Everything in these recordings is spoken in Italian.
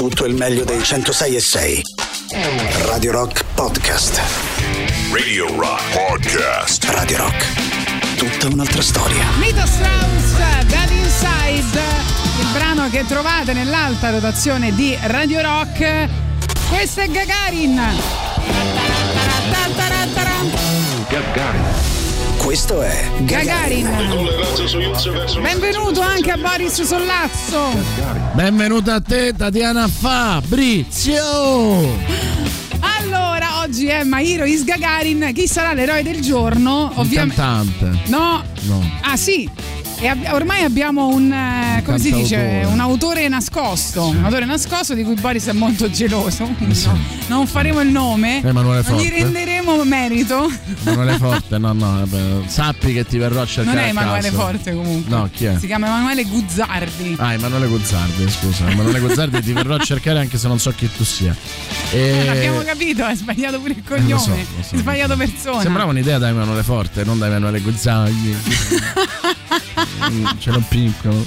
Tutto il meglio dei 106 e 6. Radio Rock Podcast. Radio Rock Podcast. Radio Rock. Tutta un'altra storia. Mito Strauss, Dead Inside, il brano che trovate nell'alta rotazione di Radio Rock. Questo è Gagarin. Gagarin. Questo è Gagarin. Benvenuto anche a Boris Sollazzo. Benvenuta a te Tatiana Fabrizio. Allora, oggi è Mahiro Is Gagarin. Chi sarà l'eroe del giorno? Un cantante. No. No. Ah sì. E ab- ormai abbiamo un, eh, come si dice, un autore nascosto, un autore nascosto di cui Boris è molto geloso. quindi Sì. no, non faremo il nome, Emanuele non gli Forte. renderemo merito. Emanuele Forte, no, no, vabbè, sappi che ti verrò a cercare. Non è a Emanuele casa. Forte comunque. No, chi è? Si chiama Emanuele Guzzardi. Ah, Emanuele Guzzardi, scusa. Emanuele Guzzardi ti verrò a cercare anche se non so chi tu sia. E... L'abbiamo capito, hai sbagliato pure il cognome, Eh, lo so, lo so. hai sbagliato persona. Sembrava un'idea da Emanuele Forte, non da Emanuele Guzzardi. Mm, Ce l'ho piccolo.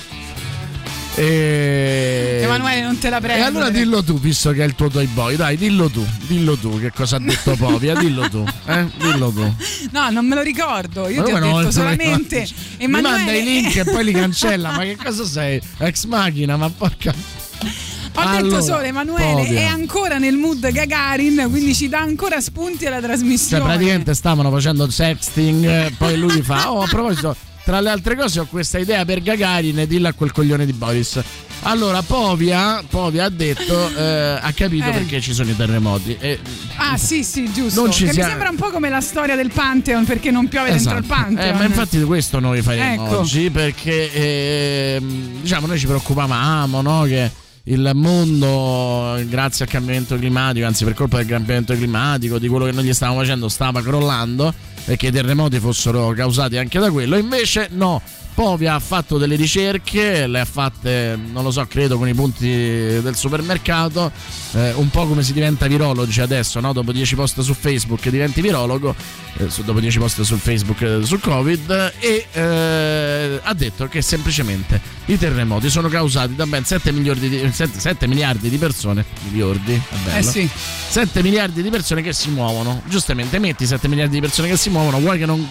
E... Emanuele non te la E prendo. allora dillo tu, visto che è il tuo toy boy, dai, dillo tu, dillo tu che cosa ha detto Povia, dillo tu, eh? Dillo tu. No, non me lo ricordo. Io Ma ti ho detto solamente Mi Emanuele. manda i link e poi li cancella, ma che cosa sei? Ex macchina, ma porca. Ho detto Allora, solo Emanuele Povia. è ancora nel mood Gagarin, quindi ci dà ancora spunti alla Cioè, trasmissione. praticamente stavano facendo sexting, eh, poi lui fa: Oh, a proposito, tra le altre cose, ho questa idea per Gagarin dilla a quel coglione di Boris. Allora, Povia, Povia ha detto, eh, ha capito Eh. perché ci sono i terremoti. E, Ah, sì, sì, giusto. Non ci che sia- mi sembra un po' come la storia del Pantheon perché non piove dentro il Esatto. Pantheon. Eh, ma infatti questo noi faremo Ecco. oggi perché ehm, diciamo noi ci preoccupavamo no, che il mondo grazie al cambiamento climatico anzi per colpa del cambiamento climatico di quello che noi gli stavamo facendo stava crollando e che i terremoti fossero causati anche da quello invece no Povia ha fatto delle ricerche, le ha fatte, non lo so, credo con i punti del supermercato, eh, un po' come si diventa virologi adesso, no? dopo 10 post su Facebook diventi virologo, eh, su- dopo 10 post sul Facebook eh, sul Covid, e eh, ha detto che semplicemente i terremoti sono causati da ben 7 miliardi di, 7, 7 miliardi di persone, miliardi, Eh sì. 7 miliardi di persone che si muovono. Giustamente, metti 7 miliardi di persone che si muovono, vuoi che non.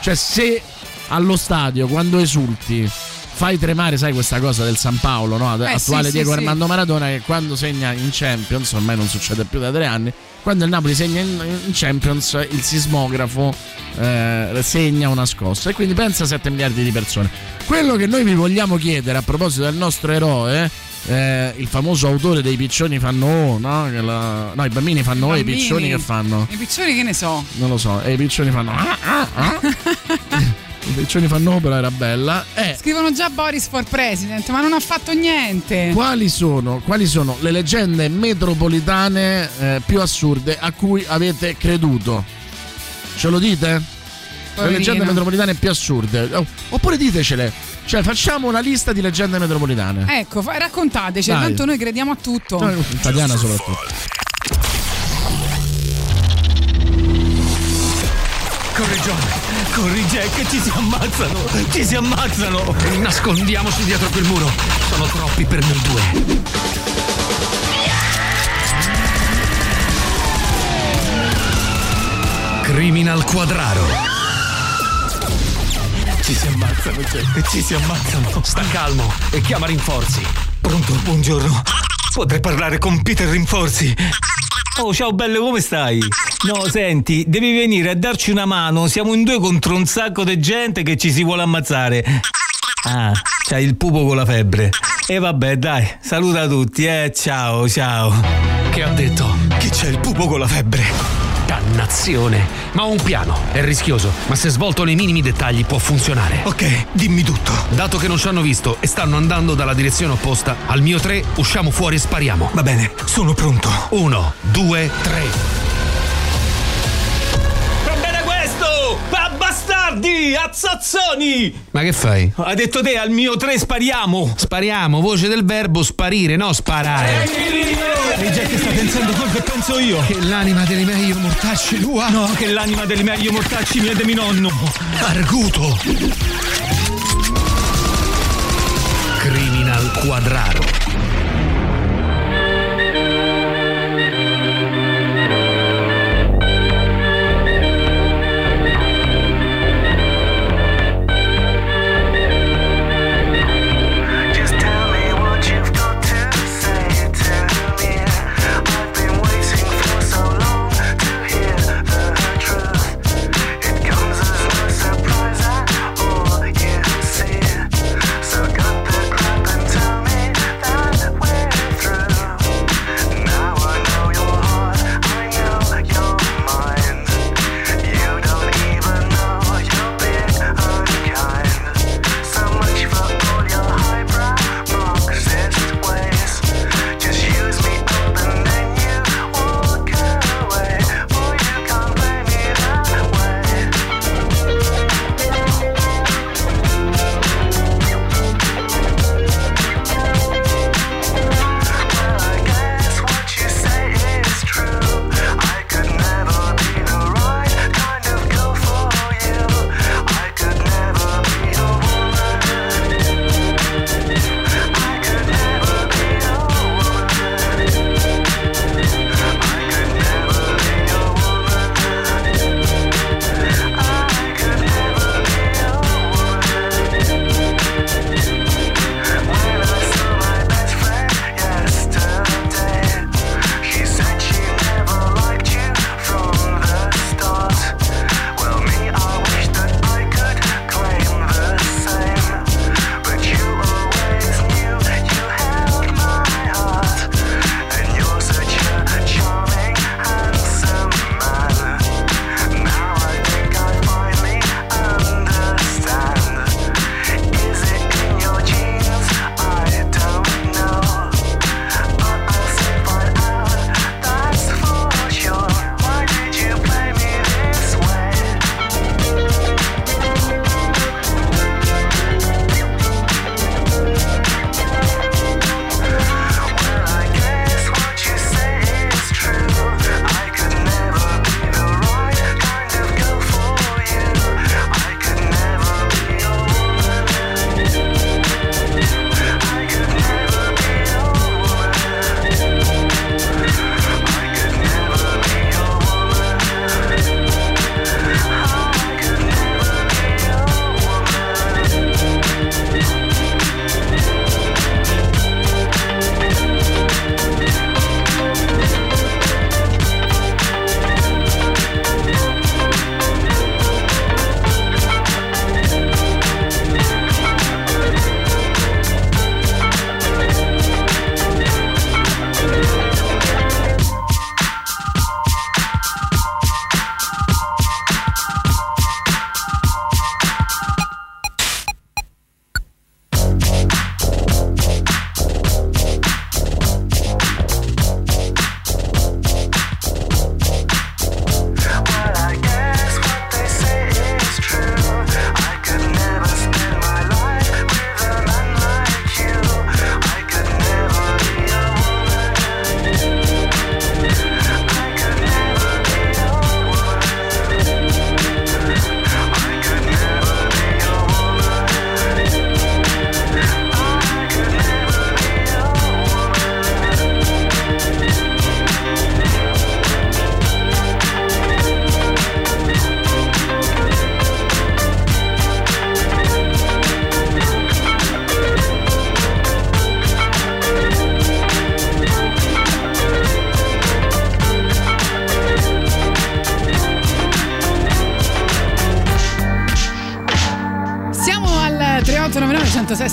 Cioè, se allo stadio, quando esulti, fai tremare, sai questa cosa del San Paolo, no? Eh, attuale sì, Diego sì, Armando Maradona, che quando segna in Champions, ormai non succede più da tre anni. Quando il Napoli segna in, in Champions, il sismografo eh, segna una scossa. E quindi pensa a 7 miliardi di persone. Quello che noi vi vogliamo chiedere a proposito del nostro eroe eh, il famoso autore dei piccioni fanno oh, no? La- no, i bambini fanno oh, i bambini. piccioni che fanno? I piccioni che ne so. Non lo so, e i piccioni fanno ah, ah, ah. I piccioni fanno però era bella. Eh, Scrivono già Boris for President, ma non ha fatto niente. quali sono, quali sono le leggende metropolitane eh, più assurde a cui avete creduto? Ce lo dite? Le Poverino. leggende metropolitane più assurde. Oh, oppure ditecele. Cioè, facciamo una lista di leggende metropolitane. Ecco, fa- raccontateci, Dai. tanto noi crediamo a tutto. No, Italiana soprattutto. John, corri Jack, ci si ammazzano, ci si ammazzano. Nascondiamoci dietro quel muro, sono troppi per noi due. Criminal Quadraro. Ci si ammazzano, Jack, ci si ammazzano. Sta calmo e chiama rinforzi. Pronto, buongiorno. Potrei parlare con Peter Rinforzi. Oh, ciao bello, come stai? No, senti, devi venire a darci una mano. Siamo in due contro un sacco di gente che ci si vuole ammazzare. Ah, c'hai il pupo con la febbre. E vabbè, dai, saluta tutti, eh. Ciao, ciao. Che ha detto? Che c'è il pupo con la febbre. Dannazione! Ma ho un piano, è rischioso, ma se svolto nei minimi dettagli può funzionare. Ok, dimmi tutto. Dato che non ci hanno visto e stanno andando dalla direzione opposta, al mio 3 usciamo fuori e spariamo. Va bene, sono pronto. 1, 2, 3. Bastardi! Azzazzoni! Ma che fai? Hai detto te al mio 3 spariamo! Spariamo, voce del verbo sparire, no sparare. Ehi Jack sta pensando quello che penso io. Che l'anima delle meglio mortacci tua? No, che l'anima delle meglio mortacci mia e di nonno. Arguto. Criminal Quadraro.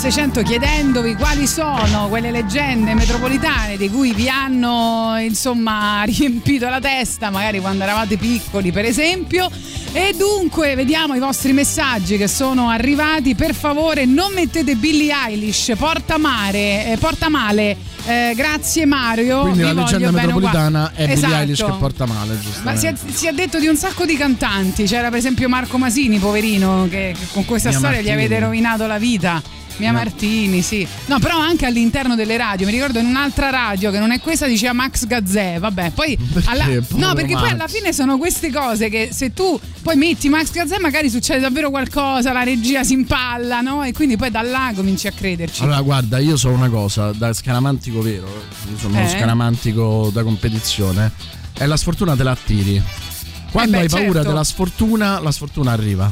3899 6600 chiedendovi quali sono quelle leggende metropolitane di cui vi hanno insomma riempito la testa, magari quando eravate piccoli per esempio. E dunque vediamo i vostri messaggi che sono arrivati. Per favore non mettete Billie Eilish, porta, mare, eh, porta male. Eh, grazie Mario. Quindi la leggenda metropolitana è Billie Esatto. Eilish che porta male, Ma si è, si è detto di un sacco di cantanti, c'era per esempio Marco Masini, poverino, che, con questa Mia storia gli Martini. avete rovinato la vita. Mia No. Martini, sì. No, però anche all'interno delle radio, mi ricordo in un'altra radio che non è questa diceva Max Gazzè, vabbè, poi Perché, alla- No, perché poi Max? alla fine sono queste cose che se tu poi metti Max Gazzè magari succede davvero qualcosa, la regia si impalla, no? E quindi poi da là cominci a crederci. Allora, guarda, io so una cosa, da scaramantico vero, io sono uno Eh? scaramantico da competizione, e la sfortuna te la attiri. Quando Eh beh, hai paura certo. della sfortuna, la sfortuna arriva.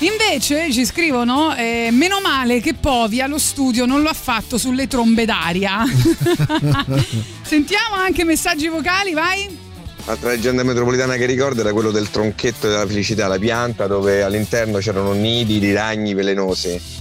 Invece ci scrivono: eh, Meno male che Povi allo studio non lo ha fatto sulle trombe d'aria. Sentiamo anche messaggi vocali, vai. Altra leggenda metropolitana che ricordo era quello del tronchetto della felicità, la pianta dove all'interno c'erano nidi di ragni velenosi.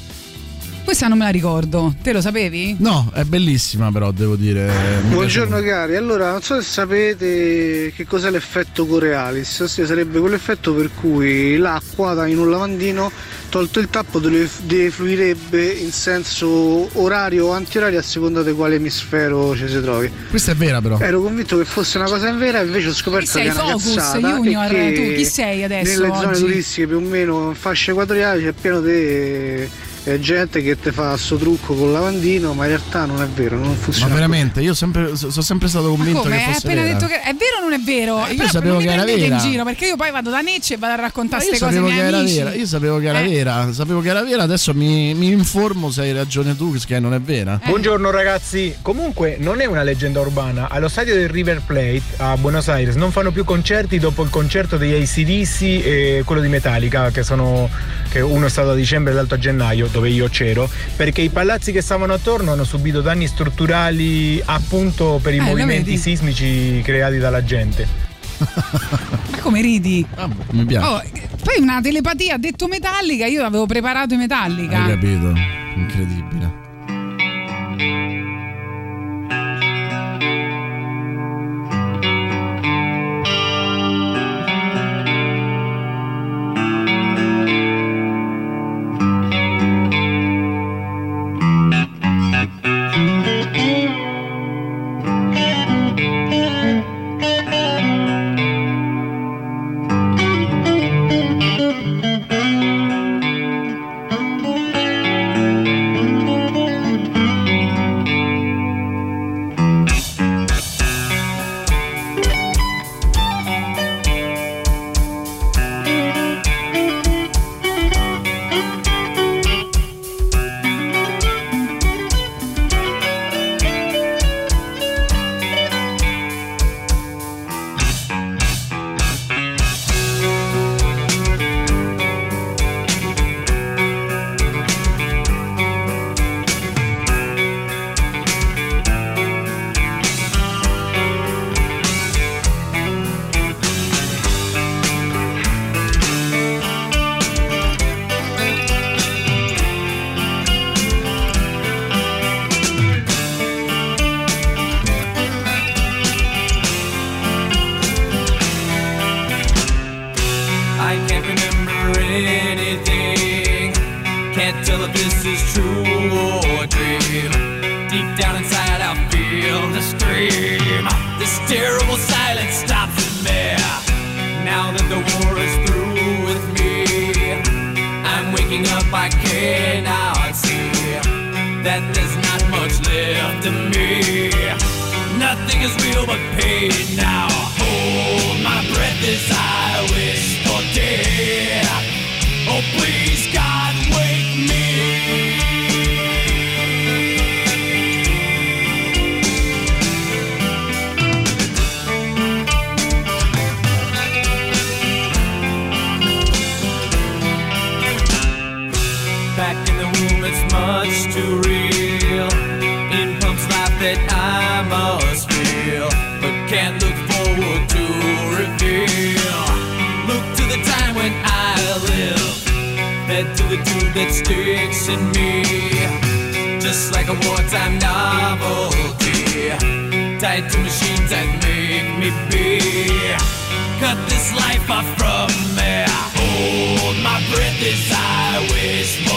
Questa non me la ricordo, te lo sapevi? No, è bellissima però, devo dire. Buongiorno cari, allora non so se sapete che cos'è l'effetto Coriolis, ossia sarebbe quell'effetto per cui l'acqua in un lavandino tolto il tappo defluirebbe in senso orario o antiorario a seconda di quale emisfero ci si trovi. Questa è vera però. Ero convinto che fosse una cosa vera, invece ho scoperto Chi sei, che è una Focus, cazzata Junior? Tu chi sei adesso, Nelle zone oggi? turistiche più o meno in fascia equatoriale c'è pieno di eh, gente che ti fa sto trucco col lavandino, ma in realtà non è vero, non Ma funziona. veramente, io sempre- so- sono sempre stato Ma convinto come? che Hai fosse appena vera. detto che è vero o non è vero? Eh, io sapevo che era prendete vera. in giro perché io poi vado da Necce e vado a raccontare Ma queste cose che miei era amici. vera, io sapevo che era Eh. vera, sapevo che era vera, adesso mi, mi informo se hai ragione tu che non è vera. Buongiorno ragazzi, comunque non è una leggenda urbana, allo stadio del River Plate a Buenos Aires non fanno più concerti dopo il concerto degli ACDC e quello di Metallica che, sono, che uno è stato a dicembre e l'altro a gennaio dove io c'ero perché i palazzi che stavano attorno hanno subito danni strutturali appunto per i Eh, movimenti sismici creati dalla gente. Ma come ridi? Ah, mi piace. Oh, poi una telepatia ha detto Metallica, io avevo preparato i Metallica. Hai capito? Incredibile. Can't tell if this is true or a dream. Deep down inside, I feel the stream. This terrible silence stops in me. Now that the war is through with me, I'm waking up. I cannot see that there's not much left of me. Nothing is real but pain now. That sticks in me. Just like a wartime novelty. Tied to machines that make me be. Cut this life off from me. Hold my breath as I wish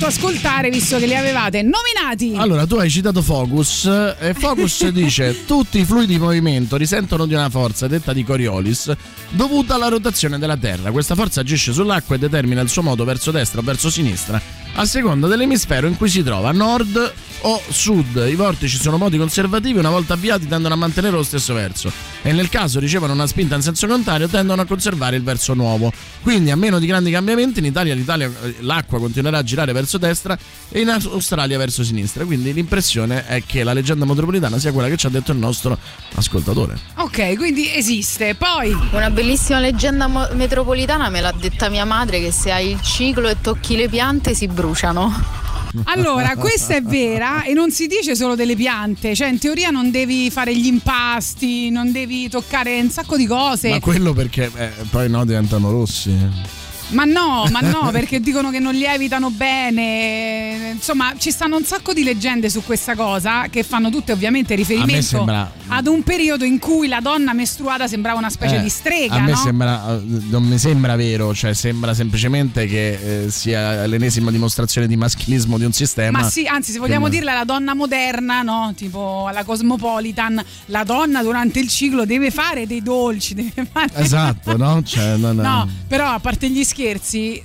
fatto ascoltare visto che li avevate nominati. Allora, tu hai citato Focus e Focus dice tutti i fluidi di movimento risentono di una forza detta di Coriolis dovuta alla rotazione della Terra. Questa forza agisce sull'acqua e determina il suo modo verso destra o verso sinistra a seconda dell'emisfero in cui si trova, nord o sud. I vortici sono modi conservativi, una volta avviati tendono a mantenere lo stesso verso. E nel caso ricevono una spinta in senso contrario tendono a conservare il verso nuovo. Quindi a meno di grandi cambiamenti in Italia, l'Italia- eh, l'acqua continuerà a girare verso destra e in Australia verso sinistra. Quindi l'impressione è che la leggenda metropolitana sia quella che ci ha detto il nostro ascoltatore. Ok, quindi esiste. Poi Una bellissima leggenda mo- metropolitana me l'ha detta mia madre che se hai il ciclo e tocchi le piante si bruciano. Allora, questa è vera e non si dice solo delle piante, cioè in teoria non devi fare gli impasti, non devi toccare un sacco di cose. Ma quello perché eh, poi no diventano rossi. Ma no, ma no, perché dicono che non lievitano bene. Insomma, ci stanno un sacco di leggende su questa cosa che fanno tutte ovviamente riferimento sembra- ad un periodo in cui la donna mestruata sembrava una specie Eh, di strega, A me no? sembra, eh, non mi sembra vero, cioè sembra semplicemente che eh, sia l'ennesima dimostrazione di maschilismo di un sistema. Ma sì, anzi, se vogliamo che- dirla la donna moderna, no? Tipo alla Cosmopolitan, la donna durante il ciclo deve fare dei dolci, deve fare Esatto, no? Cioè, non- No, però a parte gli scherzi,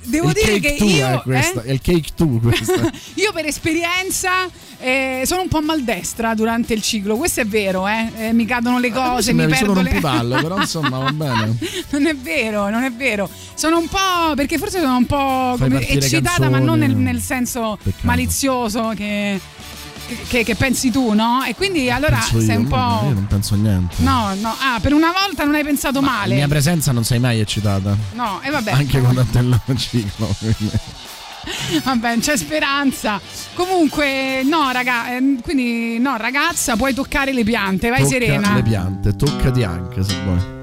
devo il dire che two io è questo, eh? è il cake 2 questo. Io per esperienza eh, sono un po' maldestra durante il ciclo, questo è vero, eh? Eh, mi cadono le cose, mi Sembravi perdo solo le... rompipalle, però insomma va bene. non è vero, non è vero. Sono un po'. perché forse sono un po' eccitata, canzoni. ma non nel, nel senso Peccato. malizioso che, che- che pensi tu, no? E quindi allora Penso sei io, un no, po'. Io non penso niente. No, no, ah, per una volta non hai pensato In male. mia presenza non sei mai eccitata. No, e vabbè. Anche quando a te lo ciclo. quindi. Vabbè, c'è speranza. Comunque, no, raga, ehm, quindi no, ragazza, puoi toccare le piante, vai Tocca serena. le piante, toccati anche se vuoi.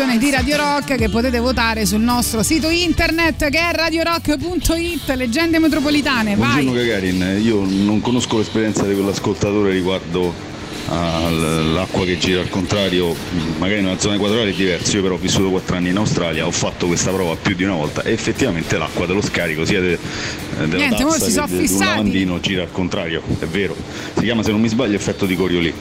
Rotazione di Radio Rock che potete votare sul nostro sito internet che è radiorock.it leggende metropolitane Buongiorno vai Gagarin, io non conosco l'esperienza di quell'ascoltatore riguardo all'acqua che gira al contrario, magari nella zona equatoriale è diverso, io però ho vissuto 4 anni in Australia, ho fatto questa prova più di una volta e effettivamente l'acqua dello scarico sia de- eh, della Niente, tazza si che un lavandino gira al contrario, è vero, si chiama se non mi sbaglio effetto di Coriolis.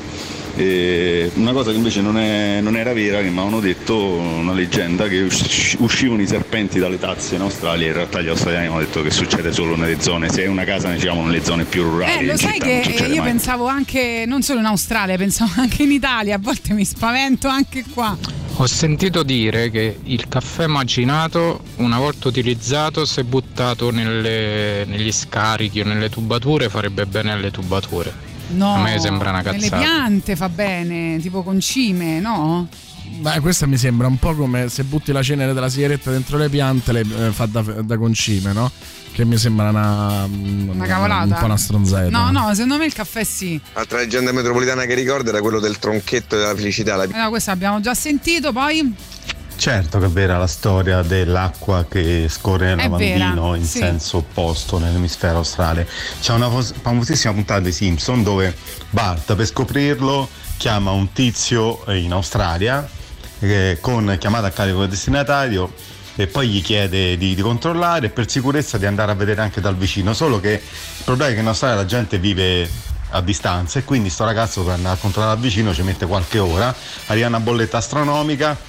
E una cosa che invece non, è- non era vera, che mi avevano detto, una leggenda, che usci- uscivano i serpenti dalle tazze in Australia, in realtà gli australiani hanno detto che succede solo nelle zone, se è una casa diciamo nelle zone più rurali. Eh, lo sai città che io mai. pensavo anche, non solo in Australia, pensavo anche in Italia, a volte mi spavento anche qua. Ho sentito dire che il caffè macinato, una volta utilizzato, se buttato nelle- negli scarichi o nelle tubature, farebbe bene alle tubature. No, A me sembra una cazzata. piante fa bene, tipo concime, no? Beh, questa mi sembra un po' come se butti la cenere della sigaretta dentro le piante, le eh, fa da, da concime, no? Che mi sembra una, Una cavolata. Un po' una stronzetta. No, no, secondo me il caffè sì. Altra leggenda metropolitana che ricordo era quello del tronchetto della felicità. La... Eh, no, questo abbiamo già sentito, poi Certo che è vera la storia dell'acqua che scorre nel lavandino in sì. senso opposto nell'emisfero australe. C'è una famosissima puntata dei Simpson dove Bart per scoprirlo chiama un tizio in Australia eh, con chiamata a carico del destinatario e poi gli chiede di, di controllare e per sicurezza di andare a vedere anche dal vicino. Solo che il problema è che in Australia la gente vive a distanza e quindi sto ragazzo per andare a controllare al vicino ci mette qualche ora, arriva una bolletta astronomica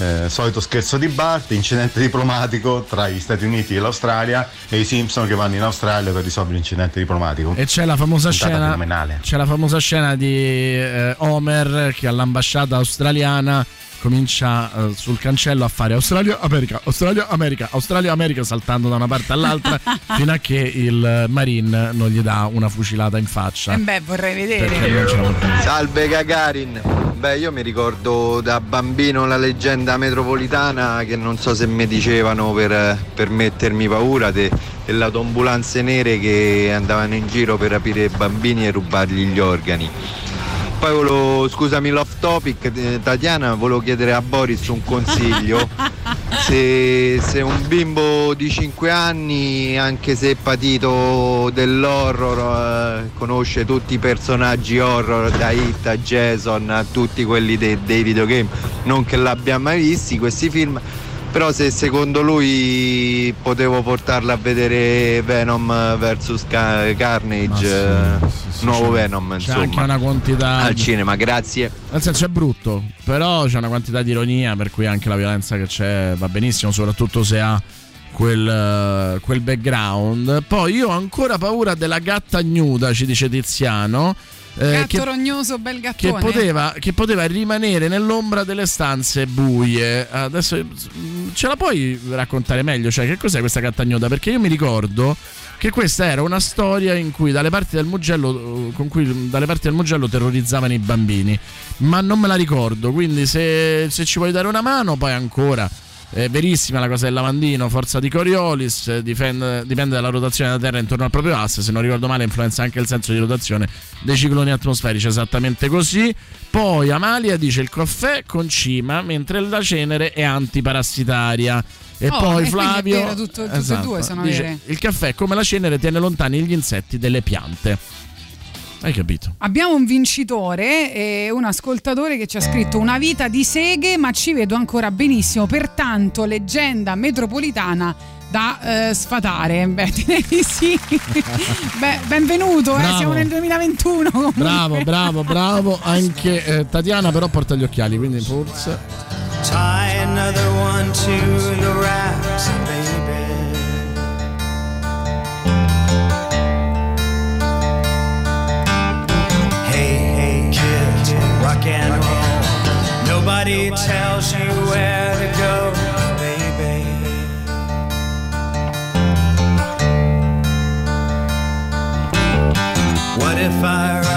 eh, solito scherzo di Bart, incidente diplomatico tra gli Stati Uniti e l'Australia e i Simpson che vanno in Australia per risolvere l'incidente diplomatico. E c'è la famosa scena. C'è la famosa scena di eh, Homer che all'ambasciata australiana comincia eh, sul cancello a fare Australia, America, Australia, America, Australia, America, saltando da una parte all'altra fino a che il Marine non gli dà una fucilata in faccia. eh beh, vorrei vedere. Salve Gagarin. Beh, io mi ricordo da bambino la leggenda metropolitana che non so se mi dicevano per, per mettermi paura de- delle autoambulanze nere che andavano in giro per rapire i bambini e rubargli gli organi. Poi volevo, scusami l'off topic, eh, Tatiana, volevo chiedere a Boris un consiglio. Se, se un bimbo di 5 anni, anche se è patito dell'horror, eh, conosce tutti i personaggi horror, da Hit a Jason a tutti quelli de- dei videogame, non che l'abbia mai visti questi film, però se secondo lui potevo portarla a vedere Venom vs Ca- Carnage, eh, nuovo Venom, C'è anche insomma, una quantità. al cinema, grazie. Nel senso è brutto, però c'è una quantità di ironia per cui anche la violenza che c'è va benissimo, soprattutto se ha quel, quel background. Poi io ho ancora paura della gatta gnuda, ci dice Tiziano. Eh, Gatto che, rognoso, bel che gattone. poteva, che poteva rimanere nell'ombra delle stanze buie. Adesso mm, ce la puoi raccontare meglio? Cioè, che cos'è questa gatta gnuda? Perché io mi ricordo che questa era una storia in cui dalle parti del Mugello, eh, con cui dalle parti del Mugello terrorizzavano i bambini. Ma non me la ricordo. Quindi, se, se ci vuoi dare una mano, poi ancora. È verissima la cosa del lavandino, forza di Coriolis, difende- dipende dalla rotazione della Terra intorno al proprio asse, se non ricordo male influenza anche il senso di rotazione dei cicloni atmosferici, esattamente così. Poi Amalia dice il caffè con cima, mentre la cenere è antiparassitaria. E Oh, poi e Flavio vero, tutto- tutte e esatto, due dice, il caffè come la cenere tiene lontani gli insetti delle piante. Hai capito? Abbiamo un vincitore e un ascoltatore che ci ha scritto una vita di seghe, ma ci vedo ancora benissimo. Pertanto, leggenda metropolitana da eh, sfatare. Beh, direi di sì. Beh, benvenuto, eh, siamo nel 2021. comunque. Bravo, bravo, bravo. Anche eh, Tatiana però porta gli occhiali, quindi forse... Tie another one to the racks, baby. Nobody tells you where to go, baby. What if I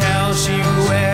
tell she wears.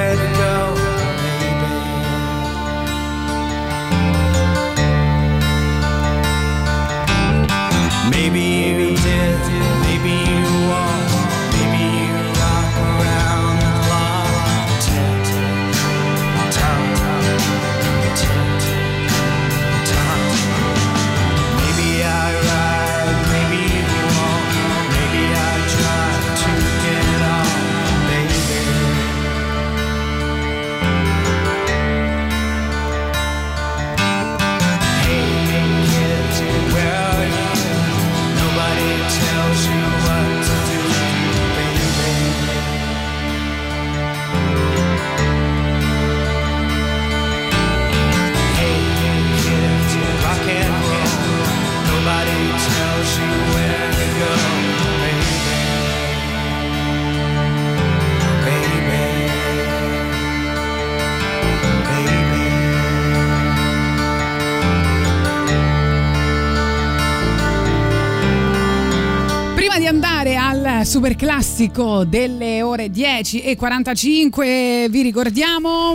Super classico delle ore 10 e 45. Vi ricordiamo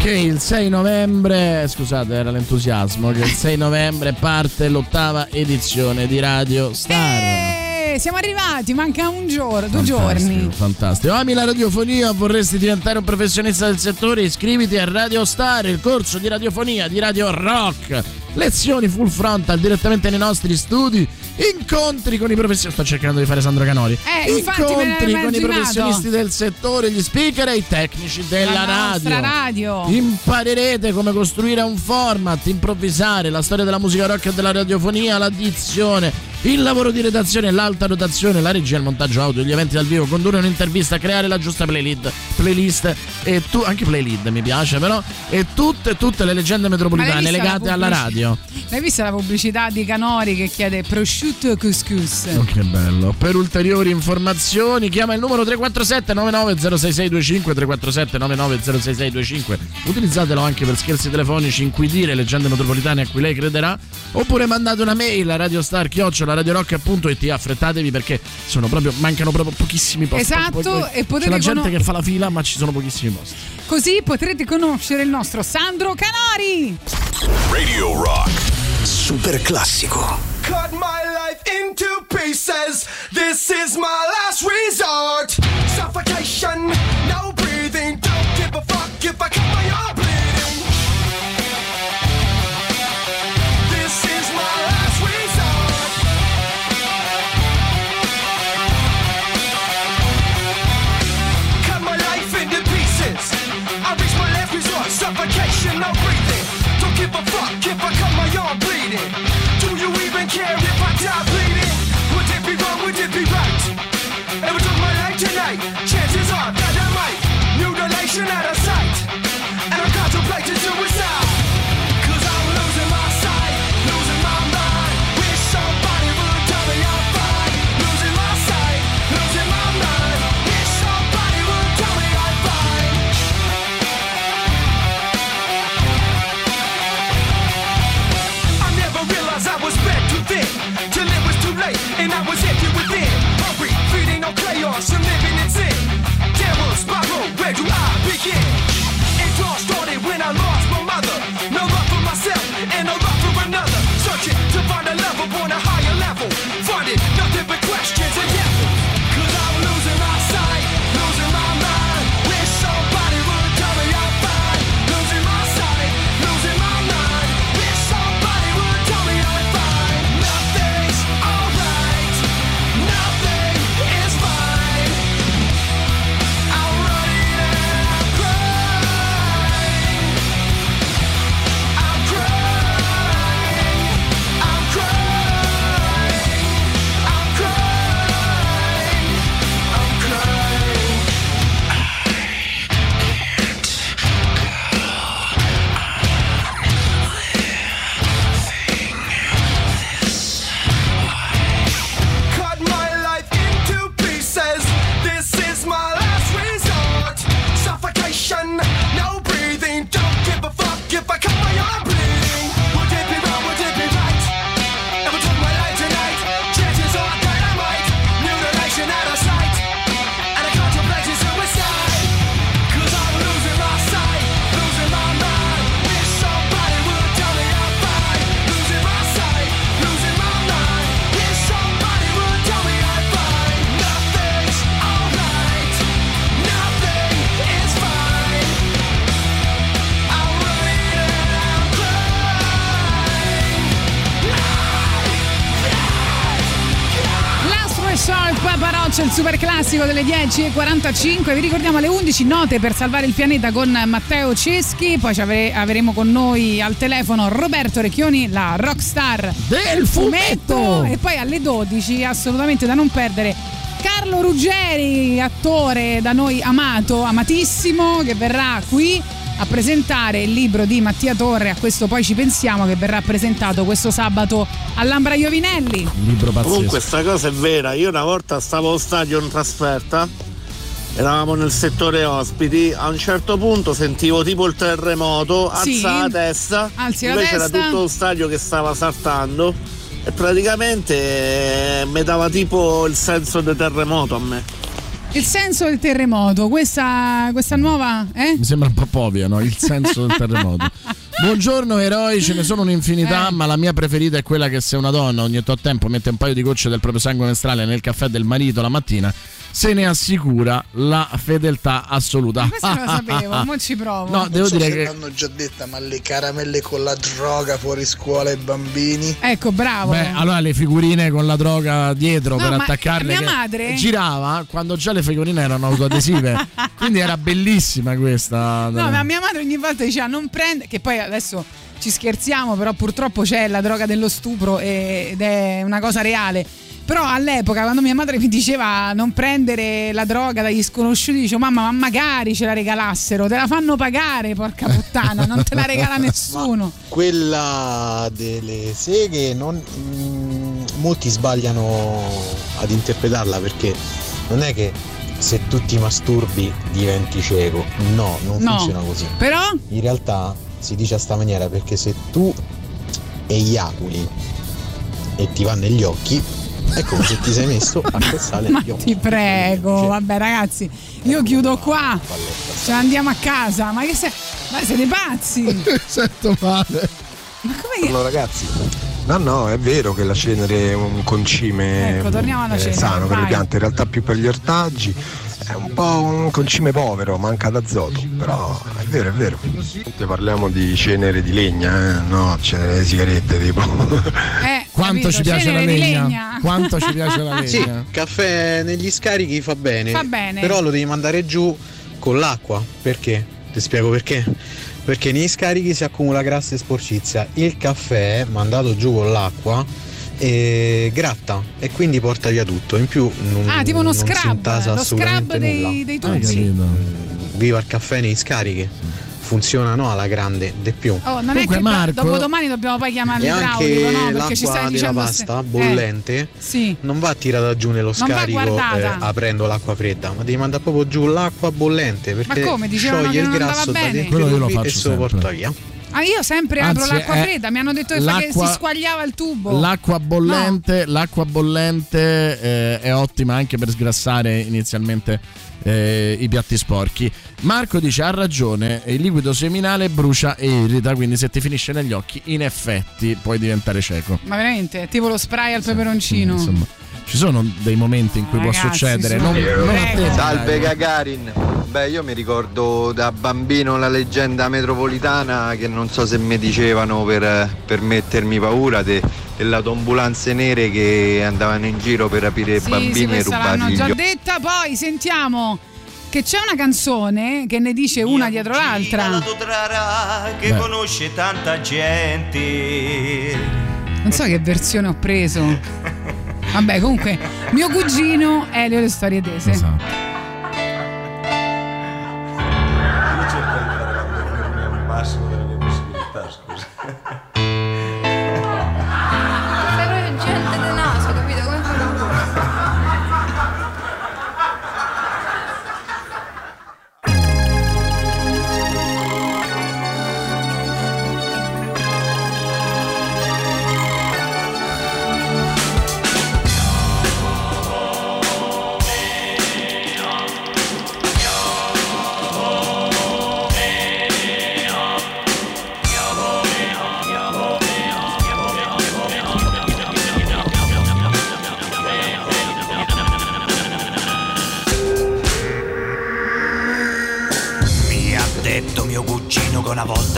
Che il 6 novembre, scusate, era l'entusiasmo, che il 6 novembre parte l'ottava edizione di Radio Star. Eh, siamo arrivati, manca un giorno, due giorni. Fantastico. Ami la radiofonia, vorresti diventare un professionista del settore? Iscriviti a Radio Star, il corso di radiofonia di Radio Rock. Lezioni full frontal direttamente nei nostri studi. Incontri con i professionisti. Sto cercando di fare Sandro Canori. Eh, Incontri con i professionisti del settore, gli speaker e i tecnici della La nostra radio. Imparerete come costruire un format, improvvisare, la storia della musica rock e della radiofonia, l'addizione, il lavoro di redazione, l'alta rotazione, la regia, il montaggio audio, gli eventi dal vivo, condurre un'intervista, creare la giusta playlist, playlist e tu, anche playlist mi piace però, e tutte, tutte le leggende metropolitane legate alla radio. L'hai vista la pubblicità di Canori che chiede prosciutto e couscous? Oh, che bello. Per ulteriori informazioni chiama il numero 347 990665 347 990665. Utilizzatelo anche per scherzi telefonici, inquidire leggende metropolitane a cui lei crederà. Oppure mandate una mail a radiostar.it affrettatevi perché sono proprio, mancano proprio pochissimi posti. Esatto, e potete C'è la gente cono- che fa la fila, ma ci sono pochissimi posti. Così potrete conoscere il nostro Sandro Canori. Radio Rock. Super classico. Cut my life into pieces. This is my last resort. Suffocation, no breathing. Don't give a fuck if I cut give a fuck if I classico delle 10.45. Vi ricordiamo alle 11 note per salvare il pianeta con Matteo Ceschi. Poi ci avre- avremo con noi al telefono Roberto Recchioni, la rockstar del fumetto. E poi alle 12, assolutamente da non perdere. Carlo Ruggeri, attore da noi amato, amatissimo, che verrà qui a presentare il libro di Mattia Torre. A questo poi ci pensiamo che verrà presentato questo sabato all'Ambra Iovinelli. Libro pazzesco. Comunque sta cosa è vera, io una volta stavo allo stadio in trasferta, eravamo nel settore ospiti, a un certo punto sentivo tipo il terremoto, Sì. alza la testa, Alzi la invece testa. era tutto lo stadio che stava saltando e praticamente eh, mi dava tipo il senso del terremoto a me. Il senso del terremoto, questa, questa nuova. Eh? Mi sembra un po' povia, no? Il senso del terremoto. Buongiorno eroi, ce ne sono un'infinità, Eh. ma la mia preferita è quella che se una donna ogni tot tempo mette un paio di gocce del proprio sangue mestrale nel caffè del marito la mattina, se ne assicura la fedeltà assoluta. Questa non la sapevo, mo ci provo. No, devo so dire se che l'hanno già detta, ma le caramelle con la droga fuori scuola ai bambini. Ecco, bravo. Beh, allora le figurine con la droga dietro No, per ma attaccarle mia madre- girava quando già le figurine erano autoadesive. Quindi era bellissima questa. No, ma mia madre ogni volta diceva non prende, che poi adesso ci scherziamo, però purtroppo c'è la droga dello stupro e- ed è una cosa reale. Però all'epoca, quando mia madre mi diceva non prendere la droga dagli sconosciuti, dicevo mamma, ma magari ce la regalassero, te la fanno pagare, porca puttana, non te la regala nessuno. Quella delle seghe non- mm, molti sbagliano ad interpretarla perché non è che se tu ti masturbi diventi cieco. No, non No. funziona così. Però In realtà si dice a sta maniera perché se tu eiaculi e ti va negli occhi, è come se ti sei messo acqua e sale Ma occhi. ti prego, vabbè ragazzi, io chiudo qua. Ce ne andiamo a casa. Ma che sei? Ma siete pazzi? Sento male. Ma come che. Allora ragazzi, no no è vero che la cenere è un concime Ecco, torniamo alla è cenere, sano per vai. le piante, in realtà più per gli ortaggi, è un po' un concime povero, manca d'azoto, però è vero è vero. Parliamo di cenere di legna, eh? no, cenere di sigarette tipo. Eh, Quanto capito, ci piace la di legna? Quanto ci piace la legna? Sì, caffè negli scarichi fa bene. Fa bene. Però lo devi mandare giù con l'acqua. Perché? Ti spiego perché. Perché negli scarichi si accumula grassa e sporcizia. Il caffè mandato giù con l'acqua eh, gratta e quindi porta via tutto. In più non, Ah, tipo uno non si scrub, intasa lo assolutamente scrub dei- nulla. dei tubi. Hai capito. Viva il caffè negli scarichi. Funziona no alla grande, de più. Oh, non è che dopo domani dobbiamo poi chiamare E l'idraulico, anche no? Perché ci l'acqua stai della dicendo pasta se- bollente Eh, sì. non va tirata giù nello Non scarico eh, aprendo l'acqua fredda, ma devi mandare proprio giù l'acqua bollente perché scioglie che il grasso da dentro tubi e se lo porta via. Ah, io sempre Anzi, apro l'acqua è fredda, mi hanno detto che, si squagliava il tubo. L'acqua bollente, l'acqua bollente eh, è ottima anche per sgrassare inizialmente eh, i piatti sporchi. Marco dice: Ha ragione, il liquido seminale brucia e irrita, quindi se ti finisce negli occhi, in effetti puoi diventare cieco. Ma veramente, tipo lo spray al peperoncino. Insomma, ci sono dei momenti in cui può Ragazzi, succedere. su. Non, non a te, Salve dai. Gagarin. Beh, io mi ricordo da bambino la leggenda metropolitana che non so se mi dicevano per, per mettermi paura de- delle autoambulanze nere che andavano in giro per rapire i Sì, bambini sì, e rubargli già detta. Poi sentiamo che c'è una canzone che ne dice una dietro l'altra. che Beh. conosce tanta gente. Non so che versione ho preso. Vabbè, comunque, mio cugino Elio le storie tese. Esatto.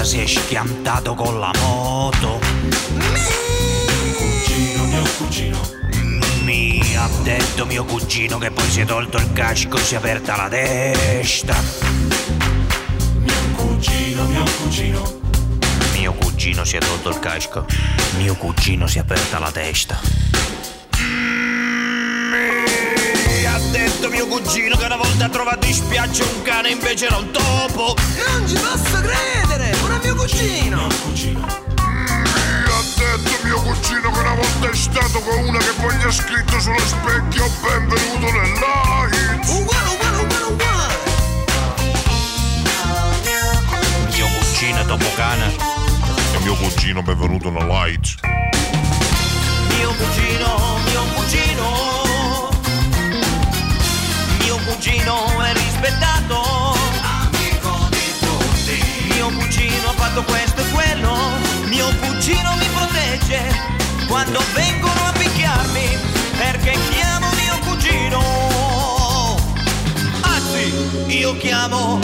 Volta si è schiantato con la moto. Cugino, mio cugino. Mi ha detto mio cugino che poi si è tolto il casco e si è aperta la testa. Mio cugino, mio cugino. Mio cugino si è tolto il casco. Mio cugino si è aperta la testa. Mi ha detto mio cugino che una volta ha trovato in spiaggia un cane invece era un topo. Non ci posso credere! Mio cugino! Mi ha detto mio cugino che una volta è stato con una che poi gli ha scritto sullo specchio benvenuto nell'Aids. Uguale, uguale, uguale, uguale! Mio cugino è topo cane. E mio cugino benvenuto nell'Aids. cugino, mio cugino. Mio cugino è rispettato. Fatto questo e quello. Mio cugino mi protegge quando vengono a picchiarmi. Perché chiamo mio cugino. Anzi, io chiamo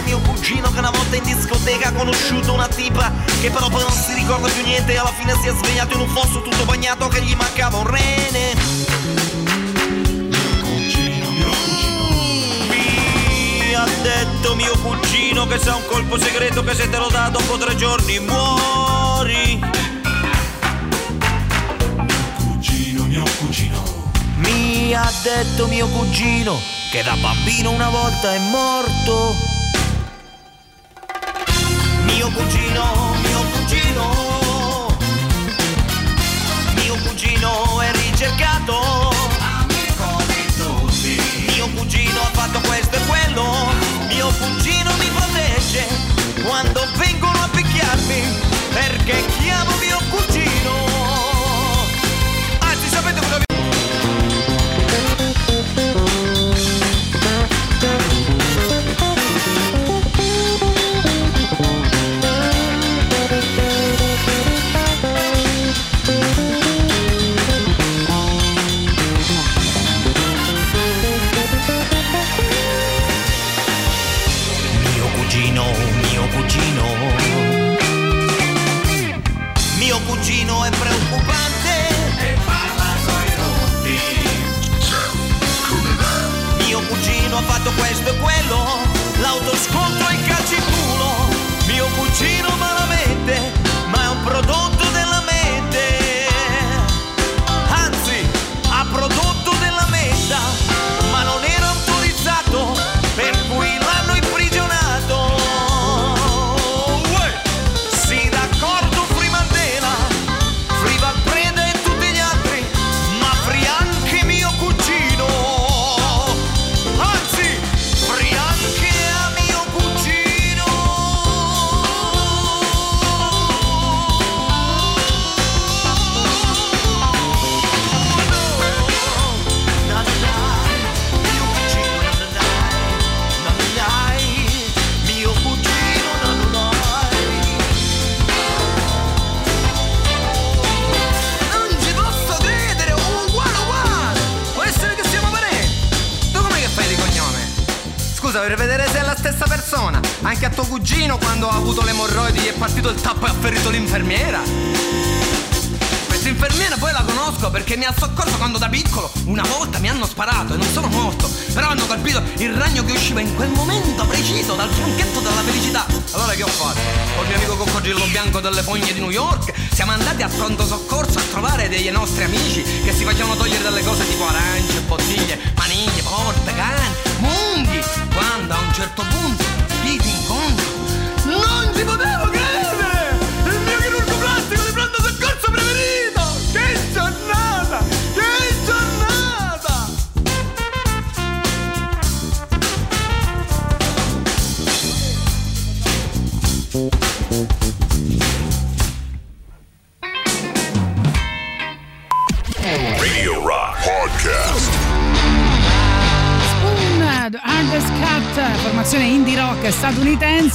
detto mio cugino che una volta in discoteca ha conosciuto una tipa che però poi non si ricorda più niente e alla fine si è svegliato in un fosso tutto bagnato che gli mancava un rene. Mi ha detto mio cugino che sa un colpo segreto che se te lo dà dopo tre giorni muori. Cugino, mio cugino. Mi ha detto mio cugino che da bambino una volta è morto.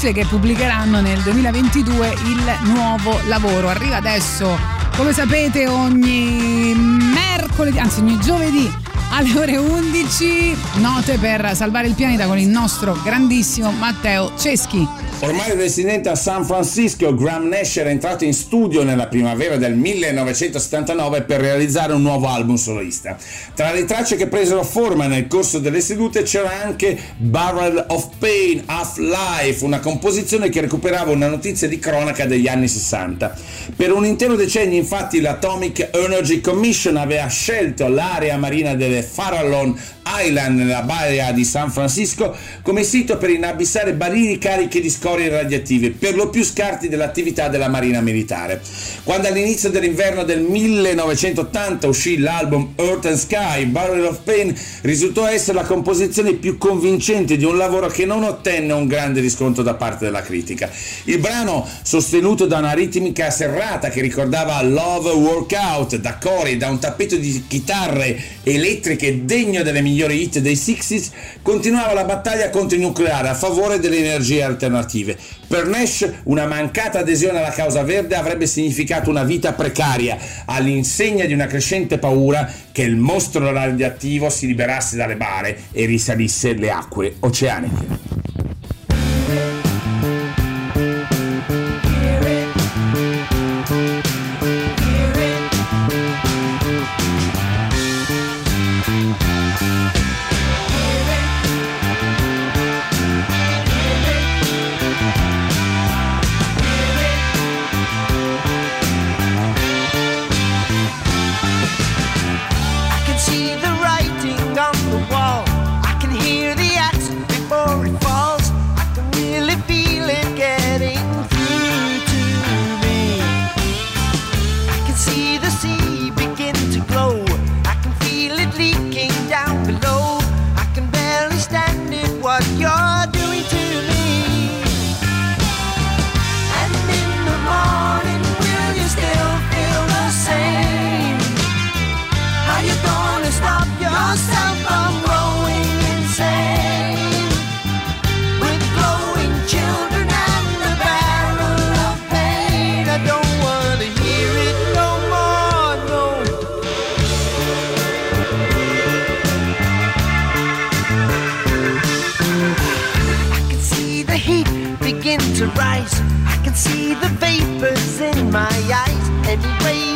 Statunitense che pubblicheranno nel 2022 il nuovo lavoro. Arriva adesso, come sapete, ogni mercoledì, anzi ogni giovedì alle ore 11, note per salvare il pianeta con il nostro grandissimo Matteo Ceschi. Ormai residente a San Francisco, Graham Nash era entrato in studio nella primavera del 1979 per realizzare un nuovo album solista. Tra le tracce che presero forma nel corso delle sedute c'era anche Barrel of Pain, Half Life, una composizione che recuperava una notizia di cronaca degli anni 60. Per un intero decennio infatti l'Atomic Energy Commission aveva scelto l'area marina delle Farallon Island nella baia di San Francisco come sito per inabissare barili carichi di scorie radioattive, per lo più scarti dell'attività della Marina Militare. Quando all'inizio dell'inverno del 1980 uscì l'album Earth and Sky, Barrel of Pain risultò essere la composizione più convincente di un lavoro che non ottenne un grande riscontro da parte della critica. Il brano, sostenuto da una ritmica serrata che ricordava Love Workout, da cori, da un tappeto di chitarre elettriche degno delle migliori hit dei Sixties, continuava la battaglia contro il nucleare a favore delle energie alternative. Per Nash una mancata adesione alla causa verde avrebbe significato una vita precaria, all'insegna di una crescente paura che il mostro radioattivo si liberasse dalle bare e risalisse le acque oceaniche. See the vapors in my eyes. Any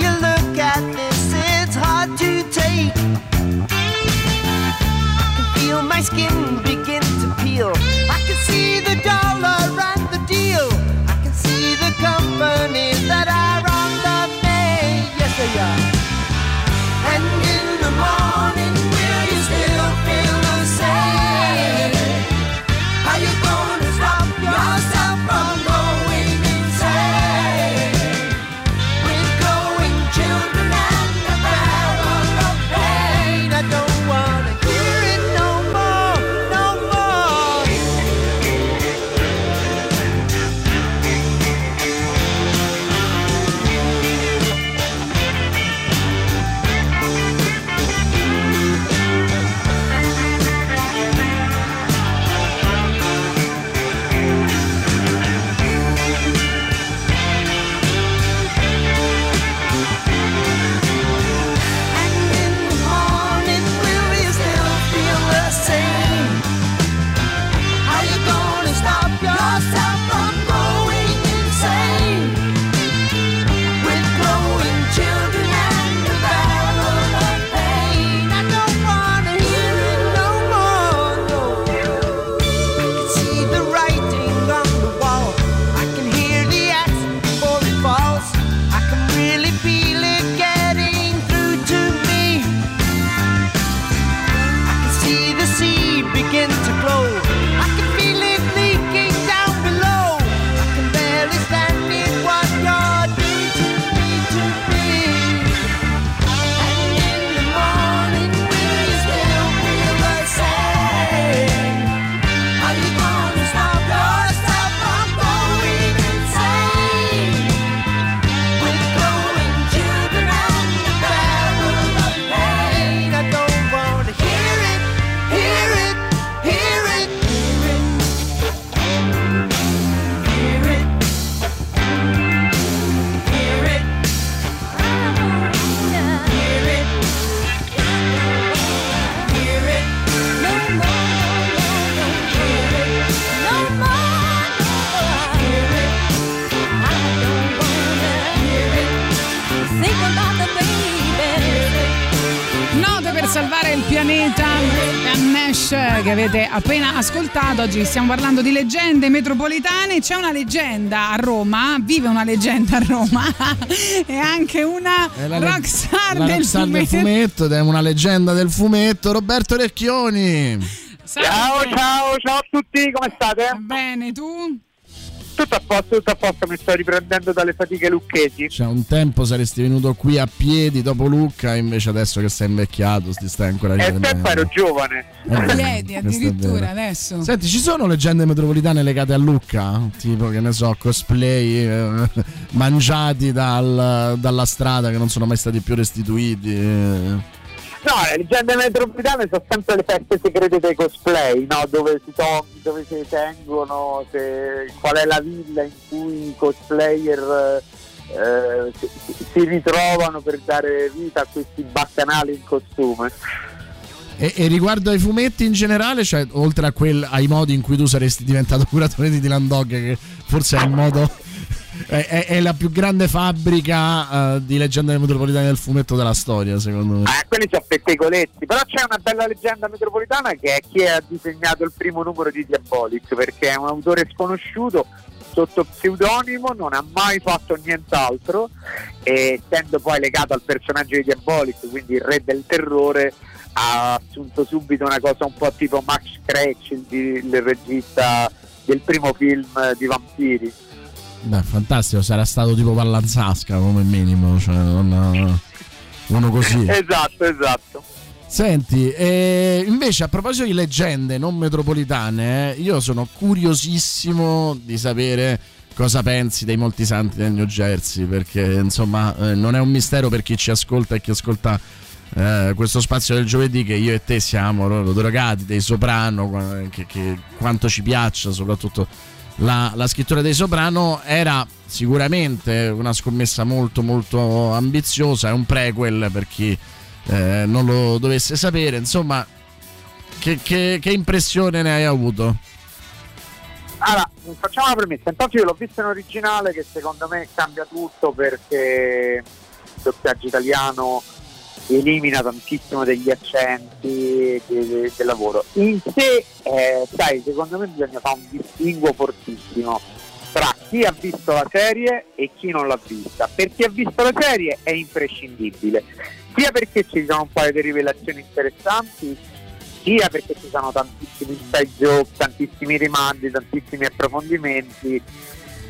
appena ascoltato. Oggi stiamo parlando di leggende metropolitane. C'è una leggenda a Roma, vive una leggenda a Roma e anche una le- rockstar la del rockstar del fumetto. fumetto ed è una leggenda del fumetto Roberto Recchioni Ciao, ciao, ciao a tutti, come state? Bene, tu? Tutto a posto, tutto a posto, mi sto riprendendo dalle fatiche lucchesi. cioè un tempo saresti venuto qui a piedi dopo Lucca invece adesso che sei invecchiato ti stai ancora E riprendendo tempo ero giovane. Eh, Piedi addirittura adesso. Senti, ci sono leggende metropolitane legate a Lucca? Tipo, che ne so, cosplay eh, mangiati dal- dalla strada che non sono mai stati più restituiti. No, le leggende metropolitane sono sempre le feste segrete dei cosplay, no? Dove si to- dove si tengono, se- qual è la villa in cui i cosplayer eh, si, ritrovano per dare vita a questi baccanali in costume. E, e riguardo ai fumetti in generale, cioè, oltre quel- ai modi in cui tu saresti diventato curatore di Dylan Dog, che forse è il modo. È, è- è la più grande fabbrica eh, di leggende metropolitane del fumetto della storia, secondo me. Eh, quelli sono pettegoletti, però c'è una bella leggenda metropolitana che è chi ha disegnato il primo numero di Diabolic, perché è un autore sconosciuto sotto pseudonimo, non ha mai fatto nient'altro e essendo poi legato al personaggio di Diabolic, quindi il re del terrore, ha assunto subito una cosa un po' tipo Max Scratch, il, il regista del primo film di vampiri. Beh, fantastico, sarà stato tipo Pallanzasca come minimo, cioè non- uno così. Esatto, esatto. Senti, eh, invece a proposito di leggende non metropolitane, eh, io sono curiosissimo di sapere cosa pensi dei molti santi del New Jersey, perché insomma eh, non è un mistero per chi ci ascolta e chi ascolta eh, questo spazio del giovedì che io e te siamo drogati dei soprano, che, che quanto ci piaccia soprattutto la, la scrittura dei soprano era sicuramente una scommessa molto molto ambiziosa, è un prequel per chi eh, non lo dovesse sapere, insomma, che, che- che impressione ne hai avuto? Allora, facciamo una premessa. Intanto io l'ho visto in originale che secondo me cambia tutto perché il doppiaggio italiano elimina tantissimo degli accenti de- de- del lavoro. In sé, eh, sai, secondo me bisogna fare un distinguo fortissimo tra chi ha visto la serie e chi non l'ha vista. Per chi ha visto la serie è imprescindibile, sia perché ci sono un paio di rivelazioni interessanti, sia perché ci sono tantissimi inside joke, tantissimi rimandi, tantissimi approfondimenti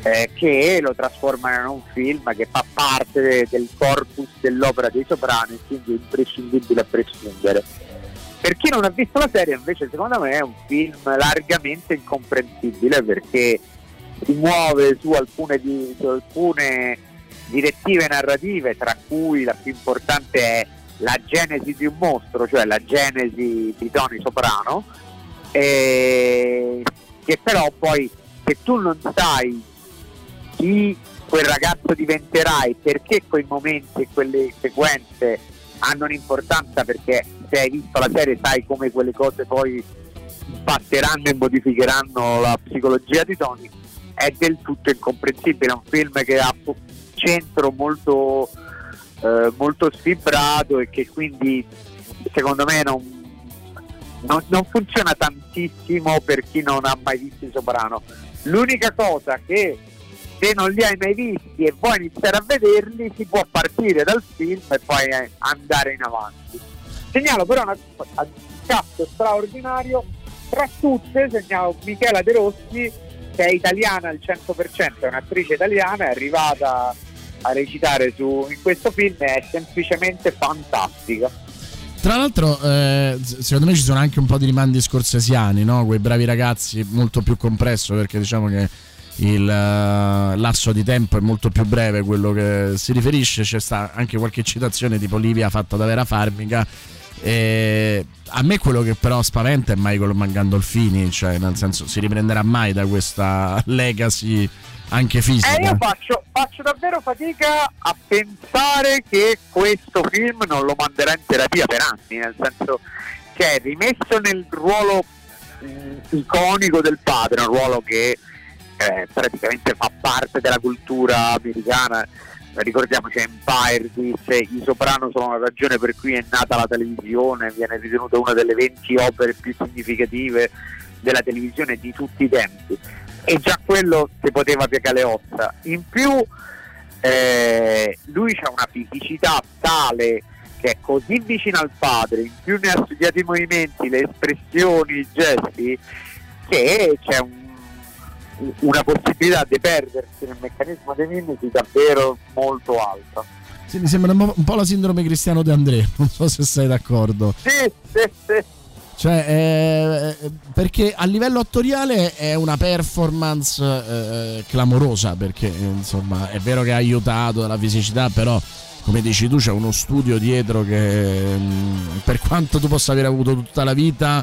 eh, che lo trasformano in un film che fa parte de- del corpus dell'opera dei soprani, quindi è imprescindibile a prescindere. Per chi non ha visto la serie invece secondo me è un film largamente incomprensibile perché si muove su alcune, di- su alcune direttive narrative, tra cui la più importante è la genesi di un mostro, cioè la genesi di Tony Soprano, e che però poi se tu non sai chi quel ragazzo diventerà e perché quei momenti e quelle sequenze hanno un'importanza perché se hai visto la serie sai come quelle cose poi impatteranno e modificheranno la psicologia di Tony è del tutto incomprensibile, è un film che ha un centro molto, eh, molto sfibrato e che quindi secondo me non, non- non funziona tantissimo per chi non ha mai visto i Soprano. L'unica cosa che se non li hai mai visti e vuoi iniziare a vederli si può partire dal film e poi eh, andare in avanti. Segnalo però un cast straordinario, tra tutte segnalo Michela De Rossi che è italiana al 100%, è un'attrice italiana, è arrivata a recitare su- in questo film e è semplicemente fantastica. Tra l'altro, eh, secondo me ci sono anche un po' di rimandi scorsesiani, no? Quei bravi ragazzi, molto più compresso, perché diciamo che il eh, lasso di tempo è molto più breve quello che si riferisce. C'è sta anche qualche citazione tipo Livia fatta da Vera Farmiga. E a me quello che però spaventa è Michael Mangandolfini, cioè nel senso si riprenderà mai da questa legacy anche fisica. E io faccio, faccio davvero fatica a pensare che questo film non lo manderà in terapia per anni, nel senso che è rimesso nel ruolo mh, iconico del padre, un ruolo che eh, praticamente fa parte della cultura americana ricordiamoci Empire disse i soprano sono la ragione per cui è nata la televisione, viene ritenuta una delle 20 opere più significative della televisione di tutti i tempi e già quello si poteva piegare le ossa. In più eh, lui ha una fisicità tale che è così vicina al padre, in più ne ha studiato i movimenti, le espressioni, i gesti, che c'è un- una possibilità di perdersi nel meccanismo dei mimeti davvero molto alta. Sì, mi sembra un po', la sindrome Cristiano De André, non so se sei d'accordo. Sì, sì, sì. Cioè, eh, eh, perché a livello attoriale è una performance eh, clamorosa, perché insomma è vero che ha aiutato dalla fisicità, però come dici tu c'è uno studio dietro che mm, per quanto tu possa aver avuto tutta la vita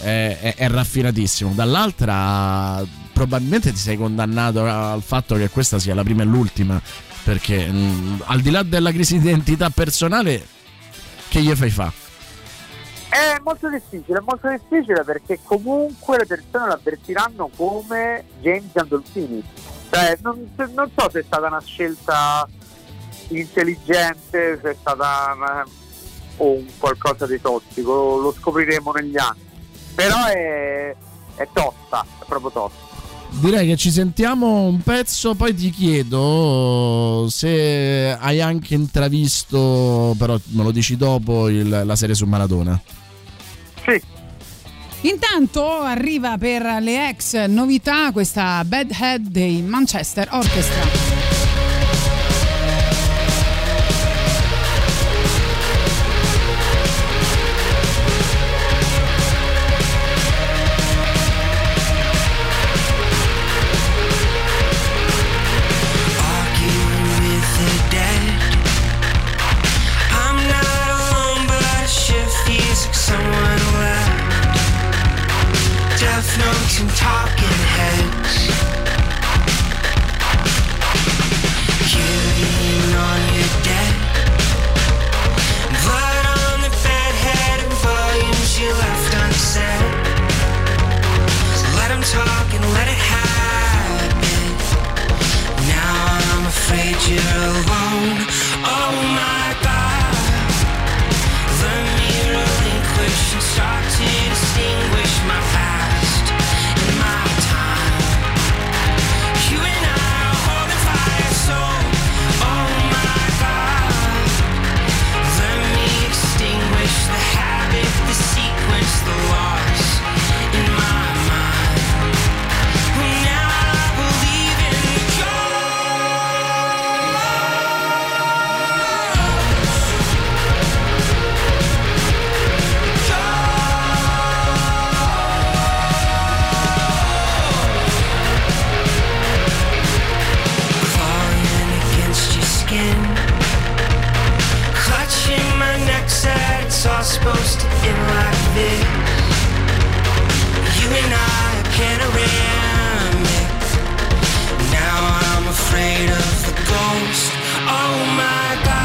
è, è- è raffinatissimo. Dall'altra probabilmente ti sei condannato al fatto che questa sia la prima e l'ultima, perché mm, al di là della crisi di identità personale, che gli fai fa? È molto difficile, è molto difficile perché comunque le persone la avvertiranno come James Gandolfini. Cioè, non, non so se è stata una scelta intelligente, se è stata una- o un qualcosa di tossico, lo scopriremo negli anni. Però è, è tosta, è proprio tosta. Direi che ci sentiamo un pezzo, poi ti chiedo se hai anche intravisto, però me lo dici dopo, il- la serie su Maradona. Intanto arriva per le ex novità questa Bad Head dei Manchester Orchestra. Supposed to end like this. You and I are panoramic Now I'm afraid of the ghost. Oh my god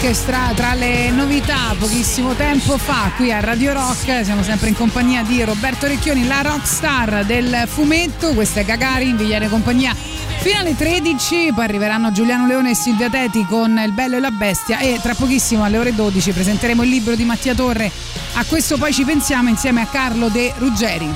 Orchestra tra le novità pochissimo tempo fa qui a Radio Rock siamo sempre in compagnia di Roberto Recchioni la rockstar del fumetto. Questa è Gagarin vi viene compagnia fino alle 13 poi arriveranno Giuliano Leone e Silvia Teti con Il Bello e la Bestia e tra pochissimo alle ore 12 presenteremo il libro di Mattia Torre. A questo poi ci pensiamo insieme a Carlo De Ruggeri.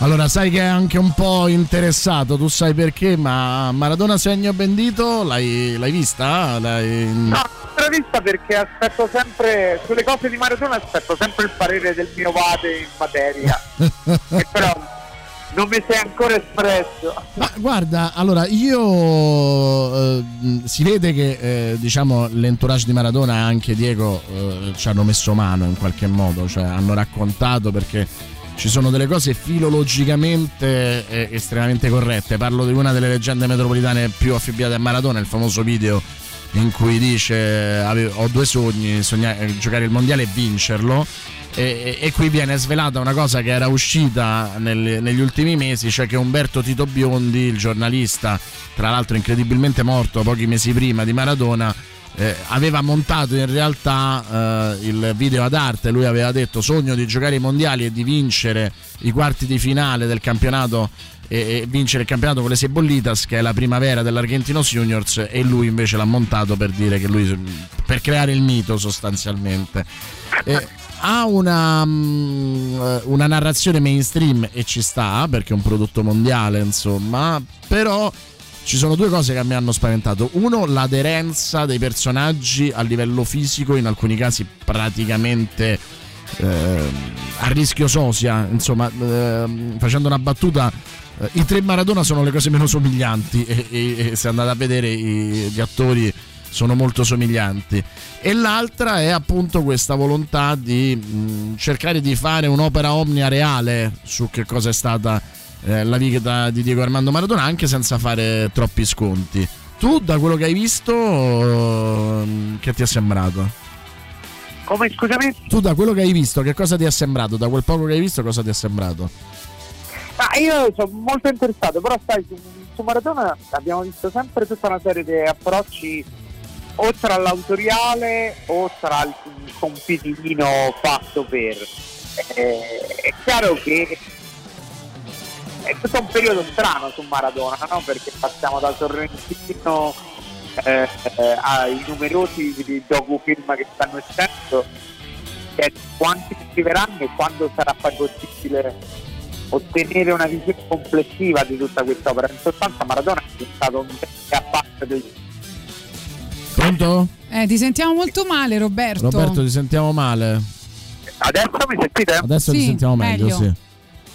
Allora, sai che è anche un po' interessato, tu sai perché, ma Maradona segno bendito l'hai, l'hai vista? L'hai... No, vista perché aspetto sempre, sulle cose di Maradona aspetto sempre il parere del mio vate in materia, che però non mi sei ancora espresso. Ma guarda, allora io eh, si vede che eh, diciamo l'entourage di Maradona e anche Diego eh, ci hanno messo mano in qualche modo, cioè hanno raccontato perché ci sono delle cose filologicamente eh, estremamente corrette. Parlo di una delle leggende metropolitane più affibbiate a Maradona, il famoso video in cui dice "Ave- ho due sogni, sogna- eh, giocare il mondiale e vincerlo. E, e- e qui viene svelata una cosa che era uscita nel- negli ultimi mesi, cioè che Umberto Tito Biondi, il giornalista, tra l'altro incredibilmente morto pochi mesi prima di Maradona, eh, aveva montato in realtà eh, il video ad arte. Lui aveva detto: Sogno di giocare i mondiali e di vincere i quarti di finale del campionato. E e vincere il campionato con le Sebollitas, che è la primavera dell'Argentinos Juniors, e lui invece l'ha montato per dire che lui per creare il mito sostanzialmente. Eh, ha una, mm, eh, una narrazione mainstream e ci sta perché è un prodotto mondiale, insomma, però ci sono due cose che mi hanno spaventato. Uno, l'aderenza dei personaggi a livello fisico, in alcuni casi praticamente eh, a rischio sosia. Insomma, ehm, facendo una battuta, eh, i tre Maradona sono le cose meno somiglianti e, e- e se andate a vedere i- gli attori sono molto somiglianti. E l'altra è appunto questa volontà di mh, cercare di fare un'opera omnia reale su che cosa è stata eh, la vita di Diego Armando Maradona, anche senza fare troppi sconti. Tu, da quello che hai visto, ehm, che ti è sembrato? Come scusami? Tu, da quello che hai visto, che cosa ti è sembrato? Da quel poco che hai visto, cosa ti è sembrato? Ma io sono molto interessato, però sai, su, su Maradona abbiamo visto sempre tutta una serie di approcci o tra l'autoriale o tra il compitino fatto per. Eh, è chiaro che è tutto un periodo strano su Maradona, no? perché passiamo da Sorrentino eh, eh, ai numerosi docufilm che stanno uscendo, quanti scriveranno e quando sarà possibile ottenere una visione complessiva di tutta questa opera. In sostanza Maradona è stato un a parte del Pronto? Eh, ti sentiamo molto male Roberto. Roberto, ti sentiamo male. Adesso mi sentite? Adesso ti Sì, sentiamo meglio, meglio. sì.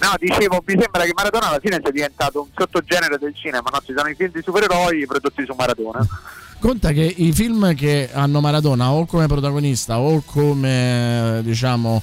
No, dicevo, mi sembra che Maradona alla fine sia diventato un sottogenere del cinema, no? Ci sono i film di supereroi prodotti su Maradona. Conta che i film che hanno Maradona o come protagonista o come diciamo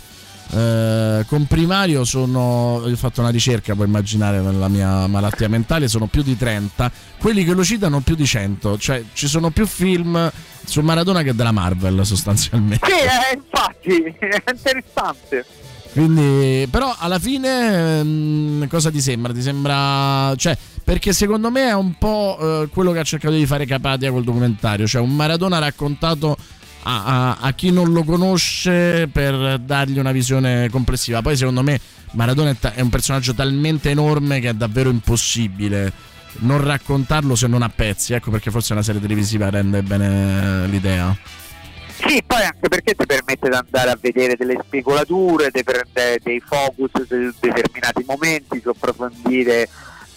eh, comprimario sono io ho fatto una ricerca puoi immaginare nella mia malattia mentale sono più di 30 quelli che lo citano più di 100 cioè ci sono più film su Maradona che della Marvel sostanzialmente Sì, eh, infatti, è interessante. quindi, però alla fine mm, cosa ti sembra? Ti sembra. Cioè, perché secondo me è un po' eh, quello che ha cercato di fare Capatia col documentario, cioè un Maradona raccontato a, a- a chi non lo conosce per dargli una visione complessiva. Poi secondo me Maradona è, ta- è un personaggio talmente enorme che è davvero impossibile non raccontarlo se non a pezzi, ecco perché forse una serie televisiva rende bene l'idea. Sì, poi anche perché ti permette di andare a vedere delle speculature, di prendere dei focus su determinati momenti, di approfondire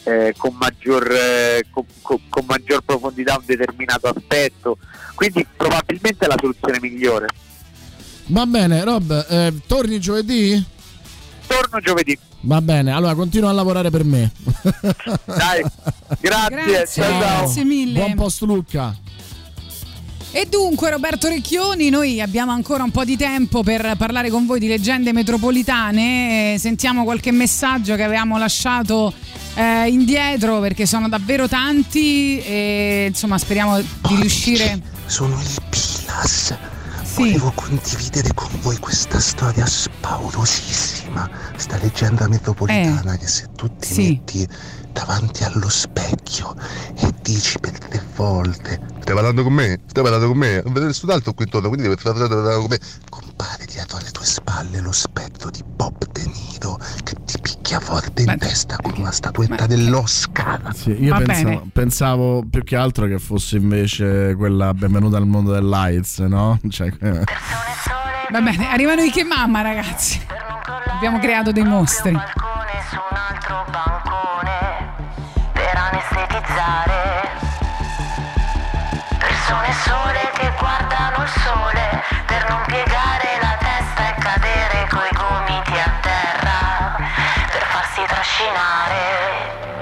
eh, con, maggior, eh, con, con- con maggior profondità un determinato aspetto. Quindi probabilmente è la soluzione migliore. Va bene, Rob, eh, torni giovedì? Torno giovedì. Va bene, allora continua a lavorare per me. Dai, grazie, Grazie, ciao, ciao. grazie mille. Buon post Lucca. E dunque Roberto Recchioni, noi abbiamo ancora un po' di tempo per parlare con voi di leggende metropolitane, sentiamo qualche messaggio che avevamo lasciato eh, indietro perché sono davvero tanti e insomma speriamo di riuscire... Sono i Pilas. Sì. Volevo condividere con voi questa storia spaurosissima, sta leggenda metropolitana che se tu ti metti davanti allo specchio e dici per tre volte Stai parlando con me? Stai parlando con me? Non vedo nessun altro qui intorno, quindi devi parlare con me. compare dietro alle tue spalle lo spettro di Bob De Niro che ti picchia forte in testa con una statuetta dell'Oscar. Sì, io pensavo, pensavo più che altro che fosse invece quella benvenuta al mondo del lights, no? Cioè. Va bene, arrivano i che mamma, ragazzi. Abbiamo creato dei mostri. per anestetizzare persone sole che guardano il sole per non piegare la 你。